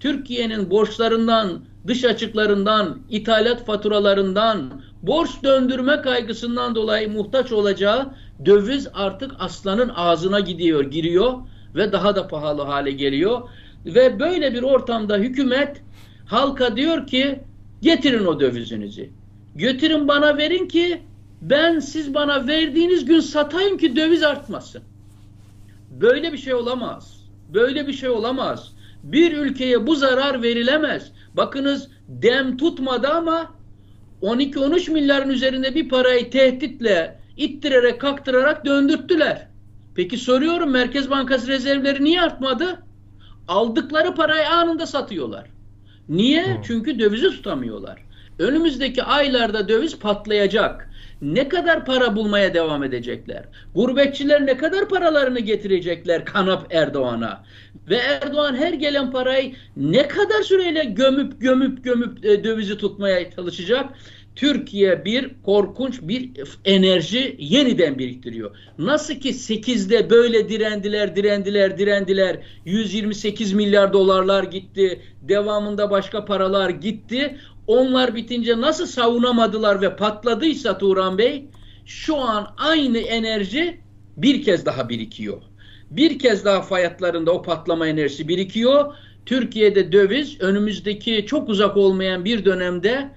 [SPEAKER 2] Türkiye'nin borçlarından, dış açıklarından, ithalat faturalarından, borç döndürme kaygısından dolayı muhtaç olacağı döviz artık aslanın ağzına gidiyor, giriyor ve daha da pahalı hale geliyor. Ve böyle bir ortamda hükümet halka diyor ki getirin o dövizinizi. Götürün bana verin ki ben siz bana verdiğiniz gün satayım ki döviz artmasın. Böyle bir şey olamaz. Böyle bir şey olamaz. Bir ülkeye bu zarar verilemez. Bakınız dem tutmadı ama 12-13 milyarın üzerinde bir parayı tehditle ittirerek kaktırarak döndürttüler. Peki soruyorum Merkez Bankası rezervleri niye artmadı? Aldıkları parayı anında satıyorlar. Niye?
[SPEAKER 1] Hmm.
[SPEAKER 2] Çünkü dövizi tutamıyorlar. Önümüzdeki aylarda döviz patlayacak. Ne kadar para bulmaya devam edecekler? Gurbetçiler ne kadar paralarını getirecekler Kanap Erdoğan'a? Ve Erdoğan her gelen parayı ne kadar süreyle gömüp gömüp gömüp e, dövizi tutmaya çalışacak? Türkiye bir korkunç bir enerji yeniden biriktiriyor. Nasıl ki 8'de böyle direndiler, direndiler, direndiler. 128 milyar dolarlar gitti. Devamında başka paralar gitti. Onlar bitince nasıl savunamadılar ve patladıysa Turan Bey şu an aynı enerji bir kez daha birikiyor. Bir kez daha fiyatlarında o patlama enerjisi birikiyor. Türkiye'de döviz önümüzdeki çok uzak olmayan bir dönemde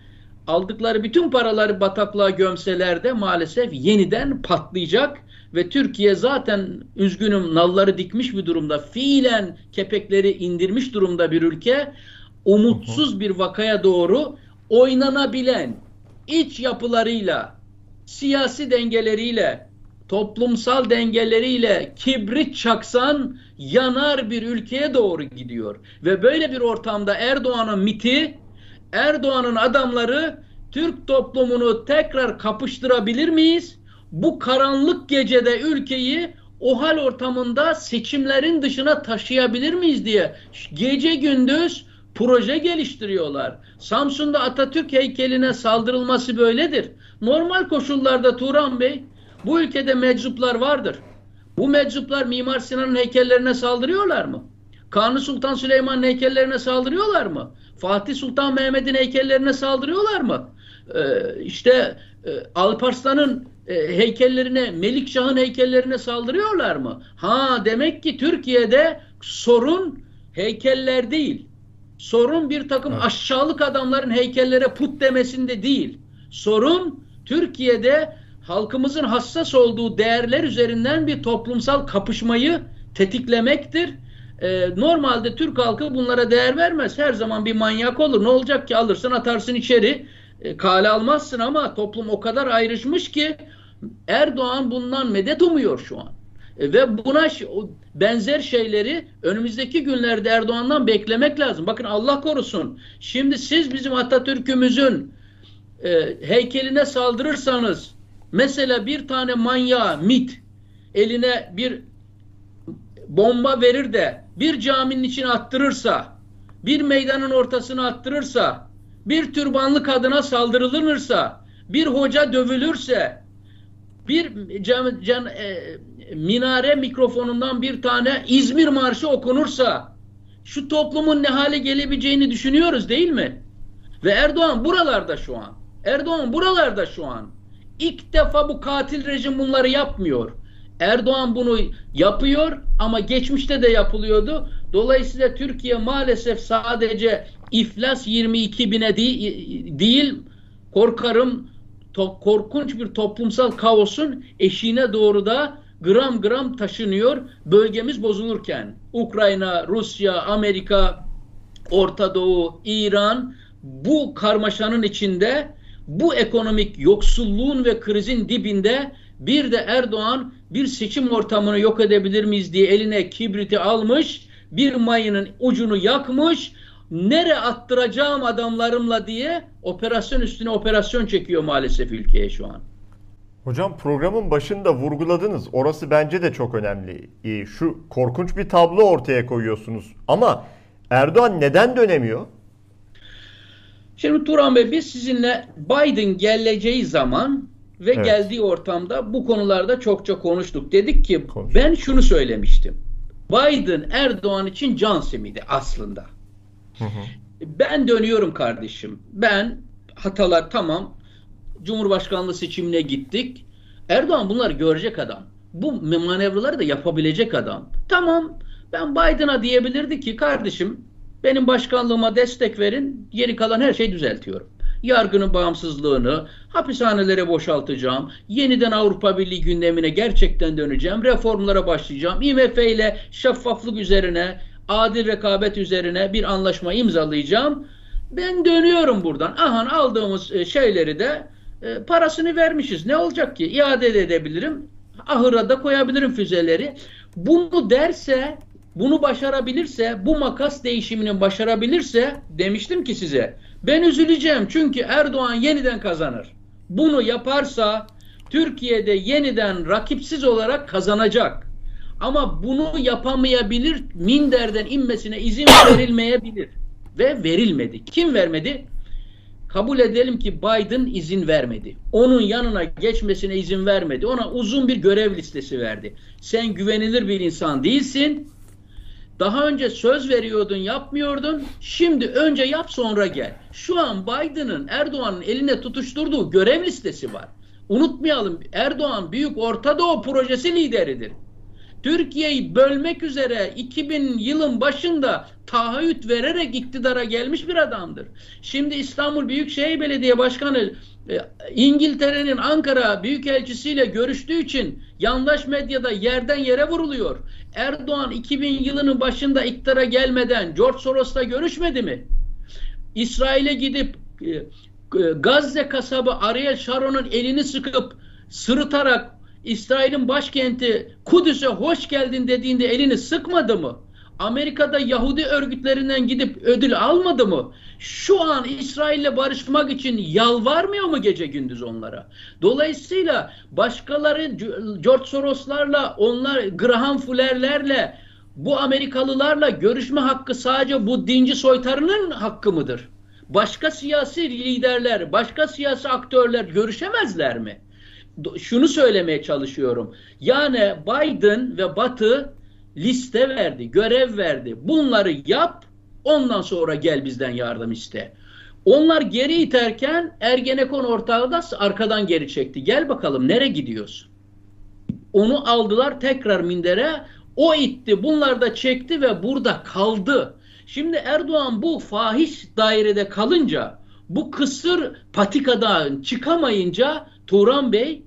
[SPEAKER 2] aldıkları bütün paraları bataklığa gömseler de maalesef yeniden patlayacak ve Türkiye zaten üzgünüm nalları dikmiş bir durumda fiilen kepekleri indirmiş durumda bir ülke umutsuz bir vakaya doğru oynanabilen iç yapılarıyla siyasi dengeleriyle toplumsal dengeleriyle kibrit çaksan yanar bir ülkeye doğru gidiyor. Ve böyle bir ortamda Erdoğan'ın miti, Erdoğan'ın adamları Türk toplumunu tekrar kapıştırabilir miyiz? Bu karanlık gecede ülkeyi o hal ortamında seçimlerin dışına taşıyabilir miyiz diye gece gündüz proje geliştiriyorlar. Samsun'da Atatürk heykeline saldırılması böyledir. Normal koşullarda Turan Bey bu ülkede meczuplar vardır. Bu meczuplar Mimar Sinan'ın heykellerine saldırıyorlar mı? Kanuni Sultan Süleyman'ın heykellerine saldırıyorlar mı? Fatih Sultan Mehmet'in heykellerine saldırıyorlar mı? Ee, işte e, Alparslan'ın e, heykellerine, Melikşah'ın heykellerine saldırıyorlar mı? Ha demek ki Türkiye'de sorun heykeller değil. Sorun bir takım
[SPEAKER 1] Evet.
[SPEAKER 2] aşağılık adamların heykellere put demesinde değil. Sorun Türkiye'de halkımızın hassas olduğu değerler üzerinden bir toplumsal kapışmayı tetiklemektir. Ee, normalde Türk halkı bunlara değer vermez. Her zaman bir manyak olur. Ne olacak ki alırsın atarsın içeri. E, kale almazsın ama toplum o kadar ayrışmış ki Erdoğan bundan medet umuyor şu an. E, ve buna benzer şeyleri önümüzdeki günlerde Erdoğan'dan beklemek lazım. Bakın Allah korusun. Şimdi siz bizim Atatürk'ümüzün e, heykeline saldırırsanız mesela bir tane manya MIT eline bir bomba verir de bir caminin içine attırırsa bir meydanın ortasına attırırsa bir türbanlı kadına saldırılırsa bir hoca dövülürse bir can, can, e, minare mikrofonundan bir tane İzmir Marşı okunursa şu toplumun ne hale gelebileceğini düşünüyoruz değil mi? Ve Erdoğan buralarda şu an. Erdoğan buralarda şu an. İlk defa bu katil rejim bunları yapmıyor. Erdoğan bunu yapıyor ama geçmişte de yapılıyordu. Dolayısıyla Türkiye maalesef sadece iflas 22 bine değil, korkarım korkunç bir toplumsal kaosun eşiğine doğru da gram gram taşınıyor bölgemiz bozulurken. Ukrayna, Rusya, Amerika, Orta Doğu, İran bu karmaşanın içinde bu ekonomik yoksulluğun ve krizin dibinde bir de Erdoğan bir seçim ortamını yok edebilir miyiz diye eline kibriti almış, bir mayının ucunu yakmış, nere attıracağım adamlarımla diye operasyon üstüne operasyon çekiyor maalesef ülkeye şu an.
[SPEAKER 1] Hocam programın başında vurguladınız. Orası bence de çok önemli. Şu korkunç bir tablo ortaya koyuyorsunuz. Ama Erdoğan neden dönemiyor?
[SPEAKER 2] Şimdi Turan Bey biz sizinle Biden geleceği zaman ve evet. geldiği ortamda bu konularda çokça konuştuk. Dedik ki Konuş. ben şunu söylemiştim. Biden Erdoğan için can simidi aslında. Hı hı. Ben dönüyorum kardeşim. Ben hatalar tamam. Cumhurbaşkanlığı seçimine gittik. Erdoğan bunları görecek adam. Bu manevraları da yapabilecek adam. Tamam ben Biden'a diyebilirdi ki kardeşim benim başkanlığıma destek verin. Geri kalan her şeyi düzeltiyorum. Yargının bağımsızlığını, hapishanelere boşaltacağım. Yeniden Avrupa Birliği gündemine gerçekten döneceğim. Reformlara başlayacağım. IMF ile şeffaflık üzerine, adil rekabet üzerine bir anlaşma imzalayacağım. Ben dönüyorum buradan. Aha aldığımız e, şeyleri de e, parasını vermişiz. Ne olacak ki? İade edebilirim. Ahıra da koyabilirim füzeleri. Bunu derse bunu başarabilirse, bu makas değişimini başarabilirse demiştim ki size ben üzüleceğim çünkü Erdoğan yeniden kazanır. Bunu yaparsa Türkiye'de yeniden rakipsiz olarak kazanacak. Ama bunu yapamayabilir, minderden inmesine izin verilmeyebilir. Ve verilmedi. Kim vermedi? Kabul edelim ki Biden izin vermedi. Onun yanına geçmesine izin vermedi. Ona uzun bir görev listesi verdi. Sen güvenilir bir insan değilsin. Daha önce söz veriyordun, yapmıyordun. Şimdi önce yap sonra gel. Şu an Biden'ın Erdoğan'ın eline tutuşturduğu görev listesi var. Unutmayalım Erdoğan Büyük Orta Doğu Projesi lideridir. Türkiye'yi bölmek üzere 2000 yılın başında taahhüt vererek iktidara gelmiş bir adamdır. Şimdi İstanbul Büyükşehir Belediye Başkanı e, İngiltere'nin Ankara Büyükelçisiyle görüştüğü için yandaş medyada yerden yere vuruluyor. Erdoğan 2000 yılının başında iktidara gelmeden George Soros'la görüşmedi mi? İsrail'e gidip e, Gazze kasabı Ariel Sharon'un elini sıkıp sırıtarak İsrail'in başkenti Kudüs'e hoş geldin dediğinde elini sıkmadı mı? Amerika'da Yahudi örgütlerinden gidip ödül almadı mı? Şu an İsrail'le barışmak için yalvarmıyor mu gece gündüz onlara? Dolayısıyla başkaları George Soros'larla, onlar Graham Fuller'lerle, bu Amerikalılarla görüşme hakkı sadece bu dinci soytarının hakkı mıdır? Başka siyasi liderler, başka siyasi aktörler görüşemezler mi? Şunu söylemeye çalışıyorum. Yani Biden ve Batı liste verdi, görev verdi. Bunları yap, ondan sonra gel bizden yardım iste. Onlar geri iterken Ergenekon ortağı da arkadan geri çekti. Gel bakalım nereye gidiyorsun? Onu aldılar tekrar mindere. O itti. Bunlar da çekti ve burada kaldı. Şimdi Erdoğan bu fahiş dairede kalınca bu kısır patikadan çıkamayınca Turan Bey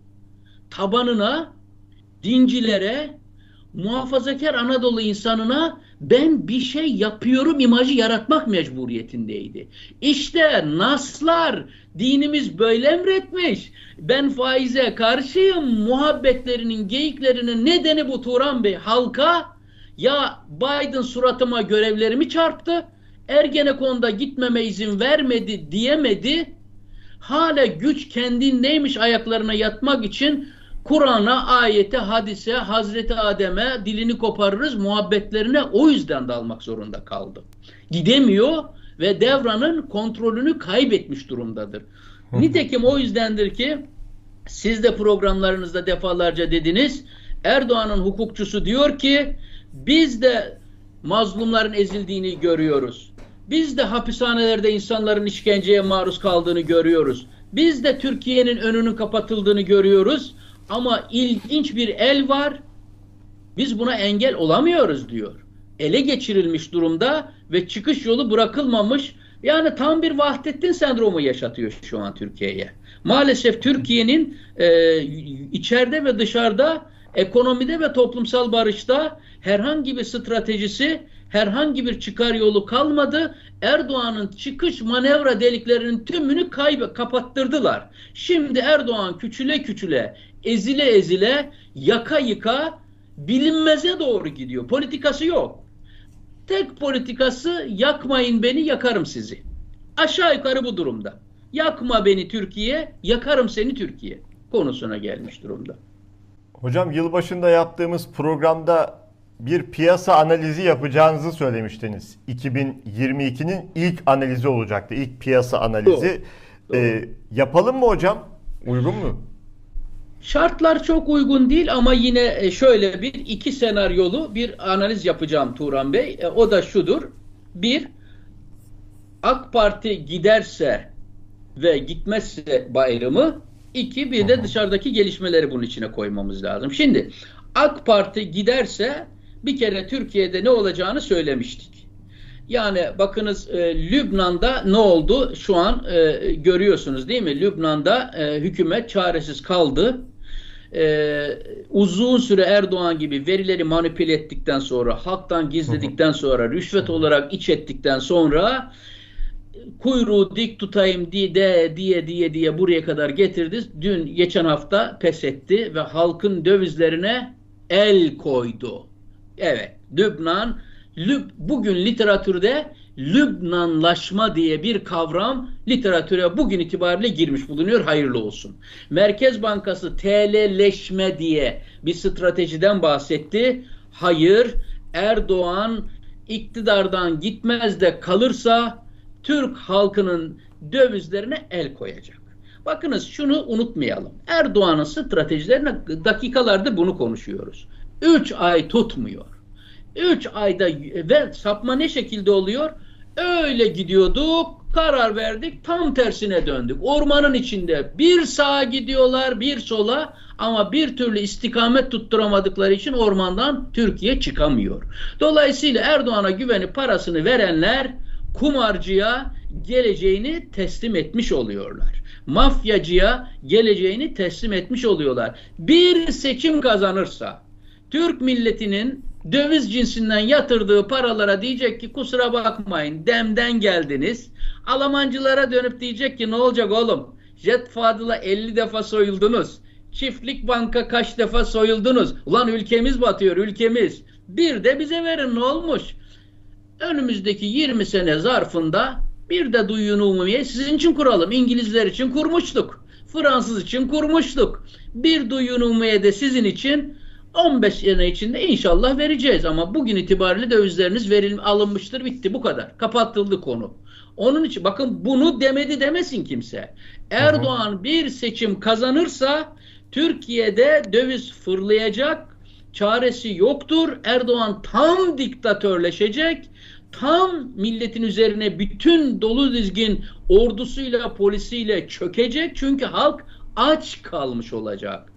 [SPEAKER 2] tabanına dincilere muhafazakar Anadolu insanına ben bir şey yapıyorum imajı yaratmak mecburiyetindeydi. İşte naslar dinimiz böyle emretmiş. Ben faize karşıyım. Muhabbetlerinin, geyiklerinin nedeni bu Turan Bey. Halka ya Biden suratıma görevlerimi çarptı. Ergenekon'da gitmeme izin vermedi diyemedi. Hala güç kendindeymiş ayaklarına yatmak için Kur'an'a, ayete, hadise, Hazreti Adem'e dilini koparırız muhabbetlerine o yüzden dalmak zorunda kaldı. Gidemiyor ve devranın kontrolünü kaybetmiş durumdadır. Nitekim o yüzdendir ki siz de programlarınızda defalarca dediniz Erdoğan'ın hukukçusu diyor ki biz de mazlumların ezildiğini görüyoruz. Biz de hapishanelerde insanların işkenceye maruz kaldığını görüyoruz. Biz de Türkiye'nin önünün kapatıldığını görüyoruz. Ama ilginç bir el var. Biz buna engel olamıyoruz diyor. Ele geçirilmiş durumda ve çıkış yolu bırakılmamış. Yani tam bir Vahdettin sendromu yaşatıyor şu an Türkiye'ye. Maalesef Türkiye'nin e, içeride ve dışarıda ekonomide ve toplumsal barışta herhangi bir stratejisi, herhangi bir çıkar yolu kalmadı. Erdoğan'ın çıkış manevra deliklerinin tümünü kaybe kapattırdılar. Şimdi Erdoğan küçüle küçüle, ezile ezile, yaka yıka bilinmeze doğru gidiyor. Politikası yok. Tek politikası yakmayın beni yakarım sizi. Aşağı yukarı bu durumda. Yakma beni Türkiye, yakarım seni Türkiye konusuna gelmiş durumda.
[SPEAKER 1] Hocam yılbaşında yaptığımız programda bir piyasa analizi yapacağınızı söylemiştiniz. 2022'nin ilk analizi olacaktı. İlk piyasa analizi. Doğru. Ee, yapalım mı hocam? Uygun mu?
[SPEAKER 2] Şartlar çok uygun değil ama yine e, şöyle bir iki senaryolu bir analiz yapacağım Turan Bey. E, o da şudur. Bir, AK Parti giderse ve gitmezse bayramı iki bir de dışarıdaki gelişmeleri bunun içine koymamız lazım. Şimdi AK Parti giderse bir kere Türkiye'de ne olacağını söylemiştik. Yani bakınız e, Lübnan'da ne oldu? Şu an e, görüyorsunuz değil mi? Lübnan'da e, hükümet çaresiz kaldı. E, uzun süre Erdoğan gibi verileri manipüle ettikten sonra, halktan gizledikten sonra, rüşvet olarak iç ettikten sonra kuyruğu dik tutayım diye diye diye diye buraya kadar getirdi. Dün geçen hafta pes etti ve halkın dövizlerine el koydu. Evet, Lübnan Lüb, bugün literatürde Lübnanlaşma diye bir kavram literatüre bugün itibariyle girmiş bulunuyor. Hayırlı olsun. Merkez Bankası TL'leşme diye bir stratejiden bahsetti. Hayır, Erdoğan iktidardan gitmez de kalırsa Türk halkının dövizlerine el koyacak. Bakınız şunu unutmayalım. Erdoğan'ın stratejilerine dakikalarda bunu konuşuyoruz. 3 ay tutmuyor. 3 ayda ve sapma ne şekilde oluyor? Öyle gidiyorduk, karar verdik, tam tersine döndük. Ormanın içinde bir sağa gidiyorlar, bir sola ama bir türlü istikamet tutturamadıkları için ormandan Türkiye çıkamıyor. Dolayısıyla Erdoğan'a güvenip parasını verenler kumarcıya geleceğini teslim etmiş oluyorlar. Mafyacıya geleceğini teslim etmiş oluyorlar. Bir seçim kazanırsa Türk milletinin döviz cinsinden yatırdığı paralara diyecek ki kusura bakmayın demden geldiniz. Almancılara dönüp diyecek ki ne olacak oğlum? Jet Fadıl'a 50 defa soyuldunuz. Çiftlik banka kaç defa soyuldunuz. Ulan ülkemiz batıyor ülkemiz. Bir de bize verin ne olmuş? önümüzdeki 20 sene zarfında bir de duyun umumiye sizin için kuralım. İngilizler için kurmuştuk. Fransız için kurmuştuk. Bir duyun umumiye de sizin için 15 sene içinde inşallah vereceğiz. Ama bugün itibariyle dövizleriniz verilme, alınmıştır bitti bu kadar. Kapatıldı konu. Onun için bakın bunu demedi demesin kimse. Erdoğan bir seçim kazanırsa Türkiye'de döviz fırlayacak, çaresi yoktur. Erdoğan tam diktatörleşecek tam milletin üzerine bütün dolu dizgin ordusuyla polisiyle çökecek çünkü halk aç kalmış olacak.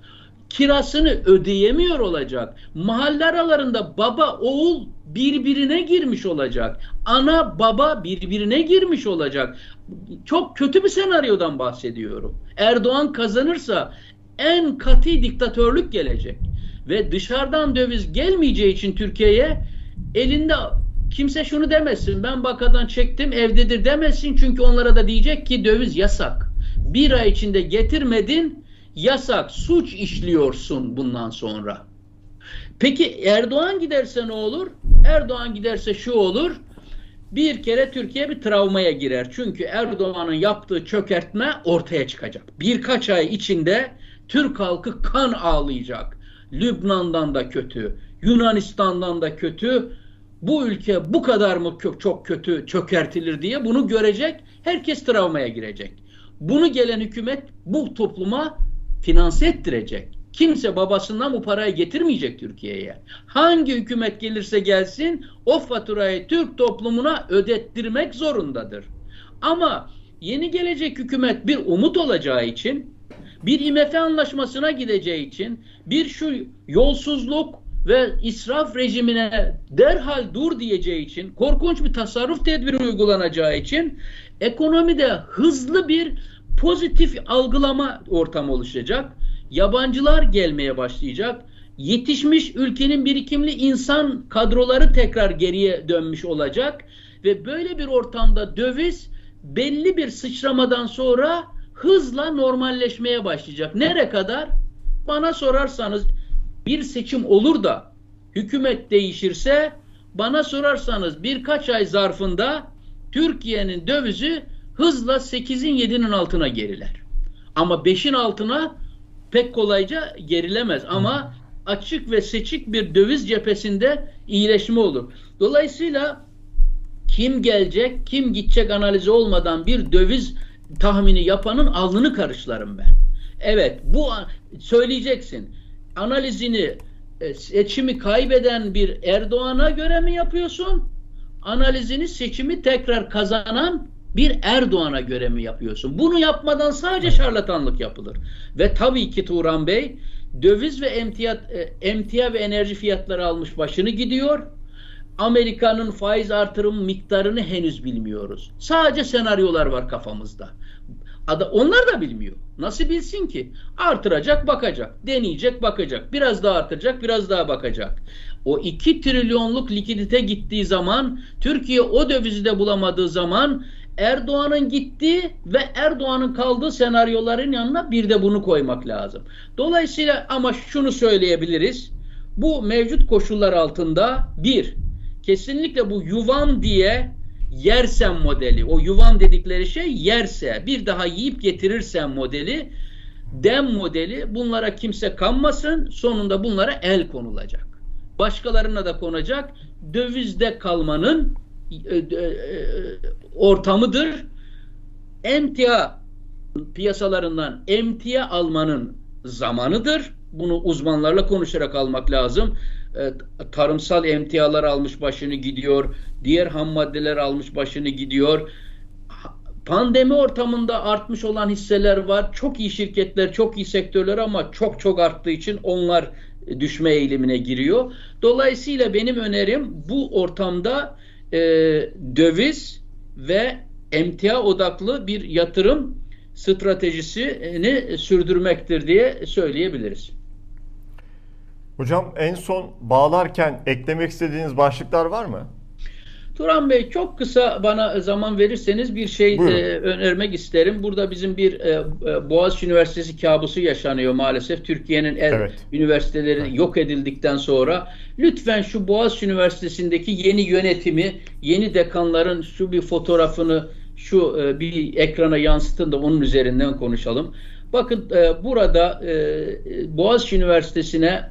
[SPEAKER 2] Kirasını ödeyemiyor olacak. Mahalle aralarında baba oğul birbirine girmiş olacak. Ana baba birbirine girmiş olacak. Çok kötü bir senaryodan bahsediyorum. Erdoğan kazanırsa en katı diktatörlük gelecek. ve dışarıdan döviz gelmeyeceği için Türkiye'ye elinde kimse şunu demesin ben bakadan çektim evdedir demesin çünkü onlara da diyecek ki döviz yasak. Bir ay içinde getirmedin yasak suç işliyorsun bundan sonra. Peki Erdoğan giderse ne olur? Erdoğan giderse şu olur. Bir kere Türkiye bir travmaya girer. Çünkü Erdoğan'ın yaptığı çökertme ortaya çıkacak. Birkaç ay içinde Türk halkı kan ağlayacak. Lübnan'dan da kötü, Yunanistan'dan da kötü. Bu ülke bu kadar mı çok kötü çökertilir diye bunu görecek. Herkes travmaya girecek. Bunu gelen hükümet bu topluma finanse ettirecek. Kimse babasından bu parayı getirmeyecek Türkiye'ye. Hangi hükümet gelirse gelsin o faturayı Türk toplumuna ödettirmek zorundadır. Ama yeni gelecek hükümet bir umut olacağı için, bir IMF anlaşmasına gideceği için, bir şu yolsuzluk ve israf rejimine derhal dur diyeceği için, korkunç bir tasarruf tedbiri uygulanacağı için ekonomide hızlı bir pozitif algılama ortamı oluşacak yabancılar gelmeye başlayacak. Yetişmiş ülkenin birikimli insan kadroları tekrar geriye dönmüş olacak ve böyle bir ortamda döviz belli bir sıçramadan sonra hızla normalleşmeye başlayacak. Nere kadar? Bana sorarsanız bir seçim olur da hükümet değişirse bana sorarsanız birkaç ay zarfında Türkiye'nin dövizi hızla 8'in 7'nin altına geriler. Ama 5'in altına pek kolayca gerilemez ama açık ve seçik bir döviz cephesinde iyileşme olur. Dolayısıyla kim gelecek, kim gidecek analizi olmadan bir döviz tahmini yapanın alnını karışlarım ben. Evet, bu söyleyeceksin. Analizini e, seçimi kaybeden bir Erdoğan'a göre mi yapıyorsun? Analizini seçimi tekrar kazanan bir Erdoğan'a göre mi yapıyorsun? Bunu yapmadan sadece şarlatanlık yapılır. Ve tabii ki Turan Bey döviz ve emtia, e, emtia ve enerji fiyatları almış başını gidiyor. Amerika'nın faiz artırım miktarını henüz bilmiyoruz. Sadece senaryolar var kafamızda. Onlar da bilmiyor. Nasıl bilsin ki? Artıracak, bakacak. Deneyecek, bakacak. Biraz daha artıracak, biraz daha bakacak. O 2 trilyonluk likidite gittiği zaman, Türkiye o dövizi de bulamadığı zaman Erdoğan'ın gittiği ve Erdoğan'ın kaldığı senaryoların yanına bir de bunu koymak lazım. Dolayısıyla ama şunu söyleyebiliriz. Bu mevcut koşullar altında bir, kesinlikle bu yuvan diye yersem modeli, o yuvan dedikleri şey yerse, bir daha yiyip getirirsem modeli, dem modeli bunlara kimse kanmasın, sonunda bunlara el konulacak. Başkalarına da konacak. Dövizde kalmanın ortamıdır. Emtia piyasalarından emtia almanın zamanıdır. Bunu uzmanlarla konuşarak almak lazım. E, tarımsal emtialar almış başını gidiyor. Diğer ham maddeler almış başını gidiyor. Pandemi ortamında artmış olan hisseler var. Çok iyi şirketler, çok iyi sektörler ama çok çok arttığı için onlar düşme eğilimine giriyor. Dolayısıyla benim önerim bu ortamda e, döviz ve emtia odaklı bir yatırım stratejisini sürdürmektir diye söyleyebiliriz.
[SPEAKER 1] Hocam en son bağlarken eklemek istediğiniz başlıklar var mı?
[SPEAKER 2] Turan Bey çok kısa bana zaman verirseniz bir şey e, önermek isterim. Burada bizim bir e, e, Boğaziçi Üniversitesi kabusu yaşanıyor maalesef. Türkiye'nin evet. üniversiteleri evet. yok edildikten sonra lütfen şu Boğaziçi Üniversitesi'ndeki yeni yönetimi, yeni dekanların şu bir fotoğrafını şu e, bir ekrana yansıtın da onun üzerinden konuşalım. Bakın e, burada e, Boğaziçi Üniversitesi'ne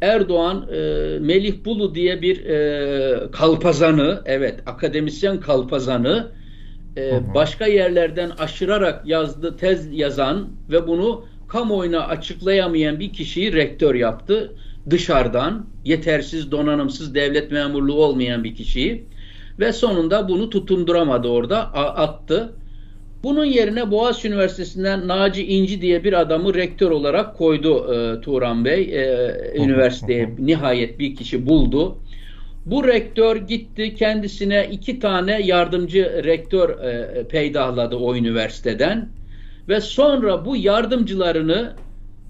[SPEAKER 2] Erdoğan e, Melih Bulu diye bir e, kalpazanı, evet akademisyen kalpazanı e, hı hı. başka yerlerden aşırarak yazdı tez yazan ve bunu kamuoyuna açıklayamayan bir kişiyi rektör yaptı. Dışarıdan yetersiz, donanımsız devlet memurluğu olmayan bir kişiyi ve sonunda bunu tutunduramadı orada, attı. Bunun yerine Boğaziçi Üniversitesi'nden Naci İnci diye bir adamı rektör olarak koydu e, Turan Bey. E, üniversiteye nihayet bir kişi buldu. Bu rektör gitti kendisine iki tane yardımcı rektör e, peydahladı o üniversiteden ve sonra bu yardımcılarını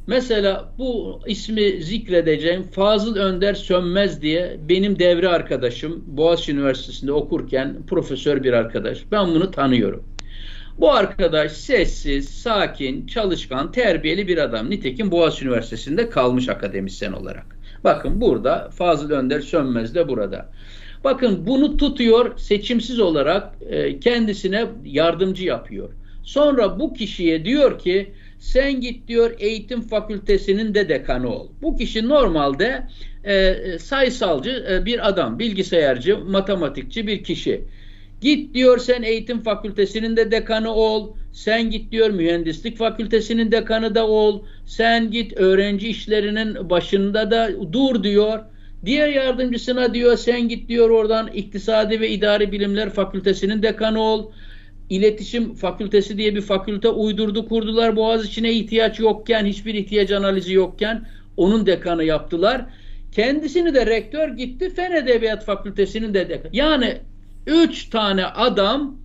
[SPEAKER 2] Mesela bu ismi zikredeceğim Fazıl Önder Sönmez diye benim devre arkadaşım Boğaziçi Üniversitesi'nde okurken profesör bir arkadaş. Ben bunu tanıyorum. Bu arkadaş sessiz, sakin, çalışkan, terbiyeli bir adam. Nitekim Boğaziçi Üniversitesi'nde kalmış akademisyen olarak. Bakın burada Fazıl Önder Sönmez de burada. Bakın bunu tutuyor seçimsiz olarak e, kendisine yardımcı yapıyor. Sonra bu kişiye diyor ki sen git diyor eğitim fakültesinin de dekanı ol. Bu kişi normalde e, sayısalcı e, bir adam, bilgisayarcı, matematikçi bir kişi. Git diyor sen eğitim fakültesinin de dekanı ol. Sen git diyor mühendislik fakültesinin dekanı da ol. Sen git öğrenci işlerinin başında da dur diyor. Diğer yardımcısına diyor sen git diyor oradan iktisadi ve idari bilimler fakültesinin dekanı ol. İletişim fakültesi diye bir fakülte uydurdu kurdular Boğaziçi'ne ihtiyaç yokken hiçbir ihtiyaç analizi yokken onun dekanı yaptılar. Kendisini de rektör gitti Fen Edebiyat Fakültesinin de dekanı. Yani üç tane adam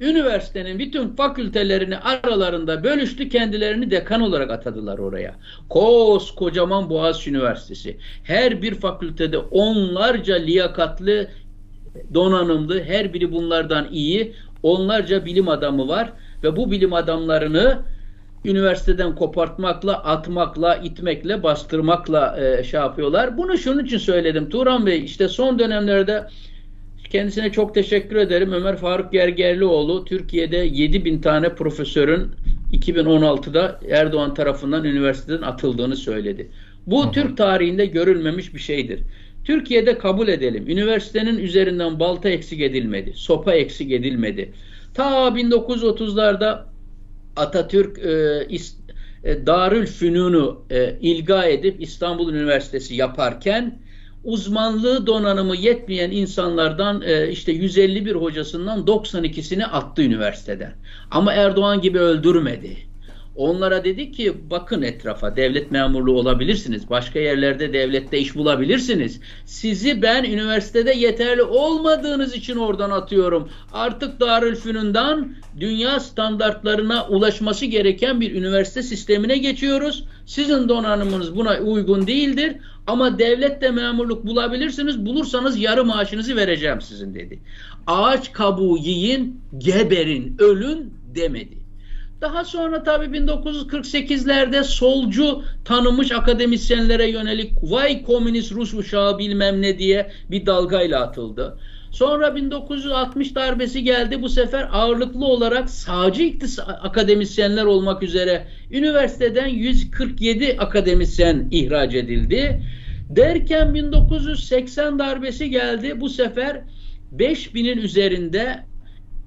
[SPEAKER 2] üniversitenin bütün fakültelerini aralarında bölüştü kendilerini dekan olarak atadılar oraya. Koskocaman Boğaziçi Üniversitesi. Her bir fakültede onlarca liyakatlı donanımlı her biri bunlardan iyi onlarca bilim adamı var ve bu bilim adamlarını üniversiteden kopartmakla, atmakla, itmekle, bastırmakla e, şey yapıyorlar. Bunu şunun için söyledim. Turan Bey işte son dönemlerde kendisine çok teşekkür ederim. Ömer Faruk Gergerlioğlu Türkiye'de 7 bin tane profesörün 2016'da Erdoğan tarafından üniversiteden atıldığını söyledi. Bu hı hı. Türk tarihinde görülmemiş bir şeydir. Türkiye'de kabul edelim. Üniversitenin üzerinden balta eksik edilmedi. Sopa eksik edilmedi. Ta 1930'larda Atatürk e, is, e, Darül Fünun'u e, ilga edip İstanbul Üniversitesi yaparken uzmanlığı donanımı yetmeyen insanlardan e, işte 151 hocasından 92'sini attı üniversiteden. Ama Erdoğan gibi öldürmedi. Onlara dedi ki bakın etrafa devlet memurluğu olabilirsiniz. Başka yerlerde devlette iş bulabilirsiniz. Sizi ben üniversitede yeterli olmadığınız için oradan atıyorum. Artık Darülfünun'dan dünya standartlarına ulaşması gereken bir üniversite sistemine geçiyoruz. Sizin donanımınız buna uygun değildir. Ama devlette memurluk bulabilirsiniz. Bulursanız yarı maaşınızı vereceğim sizin dedi. Ağaç kabuğu yiyin, geberin, ölün demedi. Daha sonra tabii 1948'lerde solcu tanımış akademisyenlere yönelik vay komünist Rus uşağı bilmem ne diye bir dalgayla atıldı. Sonra 1960 darbesi geldi. Bu sefer ağırlıklı olarak sağcı akademisyenler olmak üzere üniversiteden 147 akademisyen ihraç edildi. Derken 1980 darbesi geldi. Bu sefer 5000'in üzerinde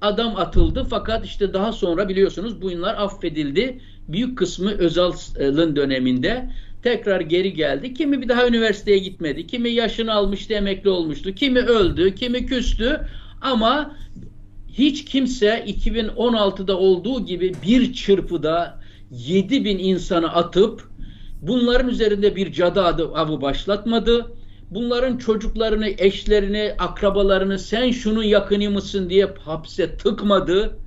[SPEAKER 2] adam atıldı fakat işte daha sonra biliyorsunuz bu yıllar affedildi. Büyük kısmı Özal'ın döneminde tekrar geri geldi. Kimi bir daha üniversiteye gitmedi. Kimi yaşını almıştı, emekli olmuştu. Kimi öldü, kimi küstü. Ama hiç kimse 2016'da olduğu gibi bir çırpıda 7 bin insanı atıp bunların üzerinde bir cadı avı başlatmadı bunların çocuklarını, eşlerini, akrabalarını sen şunun yakını mısın diye hapse tıkmadı.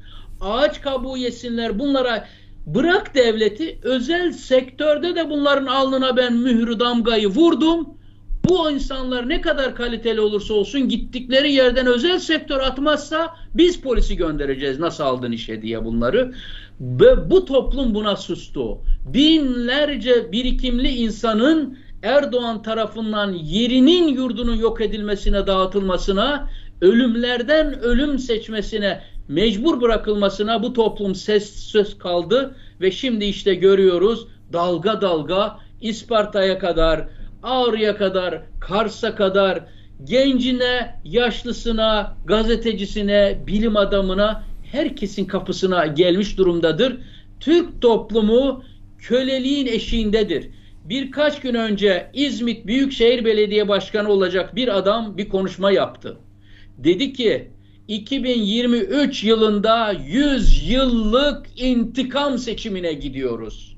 [SPEAKER 2] Ağaç kabuğu yesinler bunlara bırak devleti özel sektörde de bunların alnına ben mührü damgayı vurdum. Bu insanlar ne kadar kaliteli olursa olsun gittikleri yerden özel sektör atmazsa biz polisi göndereceğiz nasıl aldın işe diye bunları. Ve bu toplum buna sustu. Binlerce birikimli insanın Erdoğan tarafından yerinin yurdunun yok edilmesine, dağıtılmasına, ölümlerden ölüm seçmesine, mecbur bırakılmasına bu toplum sessiz kaldı ve şimdi işte görüyoruz dalga dalga İsparta'ya kadar, Ağrı'ya kadar, Kars'a kadar gencine, yaşlısına, gazetecisine, bilim adamına herkesin kapısına gelmiş durumdadır. Türk toplumu köleliğin eşiğindedir birkaç gün önce İzmit Büyükşehir Belediye Başkanı olacak bir adam bir konuşma yaptı. Dedi ki 2023 yılında 100 yıllık intikam seçimine gidiyoruz.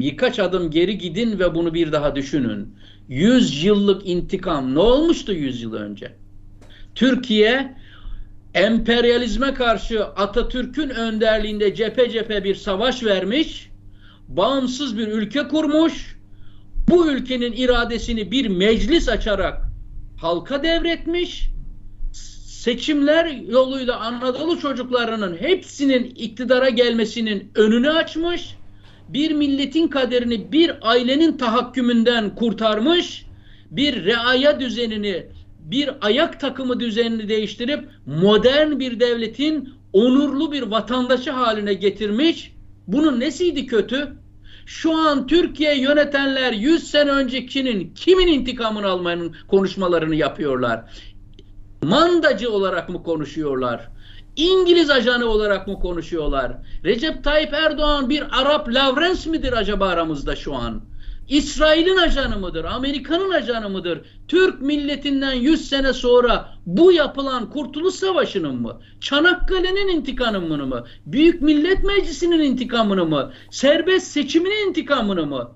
[SPEAKER 2] Birkaç adım geri gidin ve bunu bir daha düşünün. 100 yıllık intikam ne olmuştu 100 yıl önce? Türkiye emperyalizme karşı Atatürk'ün önderliğinde cephe cephe bir savaş vermiş bağımsız bir ülke kurmuş. Bu ülkenin iradesini bir meclis açarak halka devretmiş. Seçimler yoluyla Anadolu çocuklarının hepsinin iktidara gelmesinin önünü açmış. Bir milletin kaderini bir ailenin tahakkümünden kurtarmış. Bir reaya düzenini, bir ayak takımı düzenini değiştirip modern bir devletin onurlu bir vatandaşı haline getirmiş. Bunun nesiydi kötü? Şu an Türkiye yönetenler 100 sene öncekinin kimin intikamını almanın konuşmalarını yapıyorlar. Mandacı olarak mı konuşuyorlar? İngiliz ajanı olarak mı konuşuyorlar? Recep Tayyip Erdoğan bir Arap Lavrens midir acaba aramızda şu an? İsrail'in ajanı mıdır? Amerika'nın ajanı mıdır? Türk milletinden 100 sene sonra bu yapılan Kurtuluş Savaşı'nın mı? Çanakkale'nin intikamını mı? Büyük Millet Meclisi'nin intikamını mı? Serbest seçiminin intikamını mı?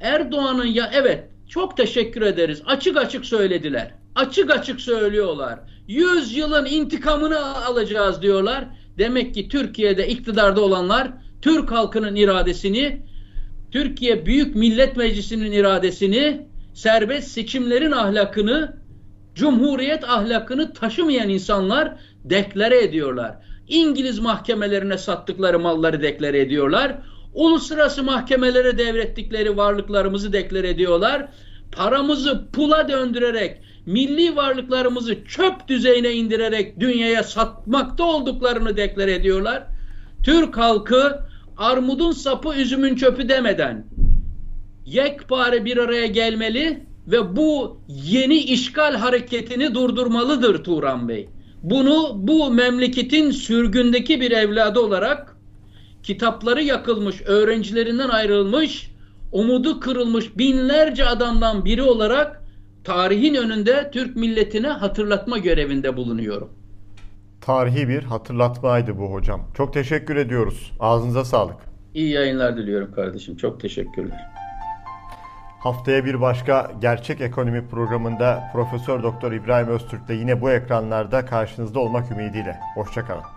[SPEAKER 2] Erdoğan'ın ya evet çok teşekkür ederiz. Açık açık söylediler. Açık açık söylüyorlar. 100 yılın intikamını alacağız diyorlar. Demek ki Türkiye'de iktidarda olanlar Türk halkının iradesini Türkiye Büyük Millet Meclisi'nin iradesini, serbest seçimlerin ahlakını, cumhuriyet ahlakını taşımayan insanlar deklare ediyorlar. İngiliz mahkemelerine sattıkları malları deklare ediyorlar. Uluslararası mahkemelere devrettikleri varlıklarımızı deklare ediyorlar. Paramızı pula döndürerek, milli varlıklarımızı çöp düzeyine indirerek dünyaya satmakta olduklarını deklare ediyorlar. Türk halkı armudun sapı üzümün çöpü demeden yekpare bir araya gelmeli ve bu yeni işgal hareketini durdurmalıdır Turan Bey. Bunu bu memleketin sürgündeki bir evladı olarak kitapları yakılmış, öğrencilerinden ayrılmış, umudu kırılmış binlerce adamdan biri olarak tarihin önünde Türk milletine hatırlatma görevinde bulunuyorum.
[SPEAKER 1] Tarihi bir hatırlatmaydı bu hocam. Çok teşekkür ediyoruz. Ağzınıza sağlık.
[SPEAKER 2] İyi yayınlar diliyorum kardeşim. Çok teşekkürler.
[SPEAKER 1] Haftaya bir başka Gerçek Ekonomi programında Profesör Doktor İbrahim Öztürk'le yine bu ekranlarda karşınızda olmak ümidiyle. Hoşçakalın.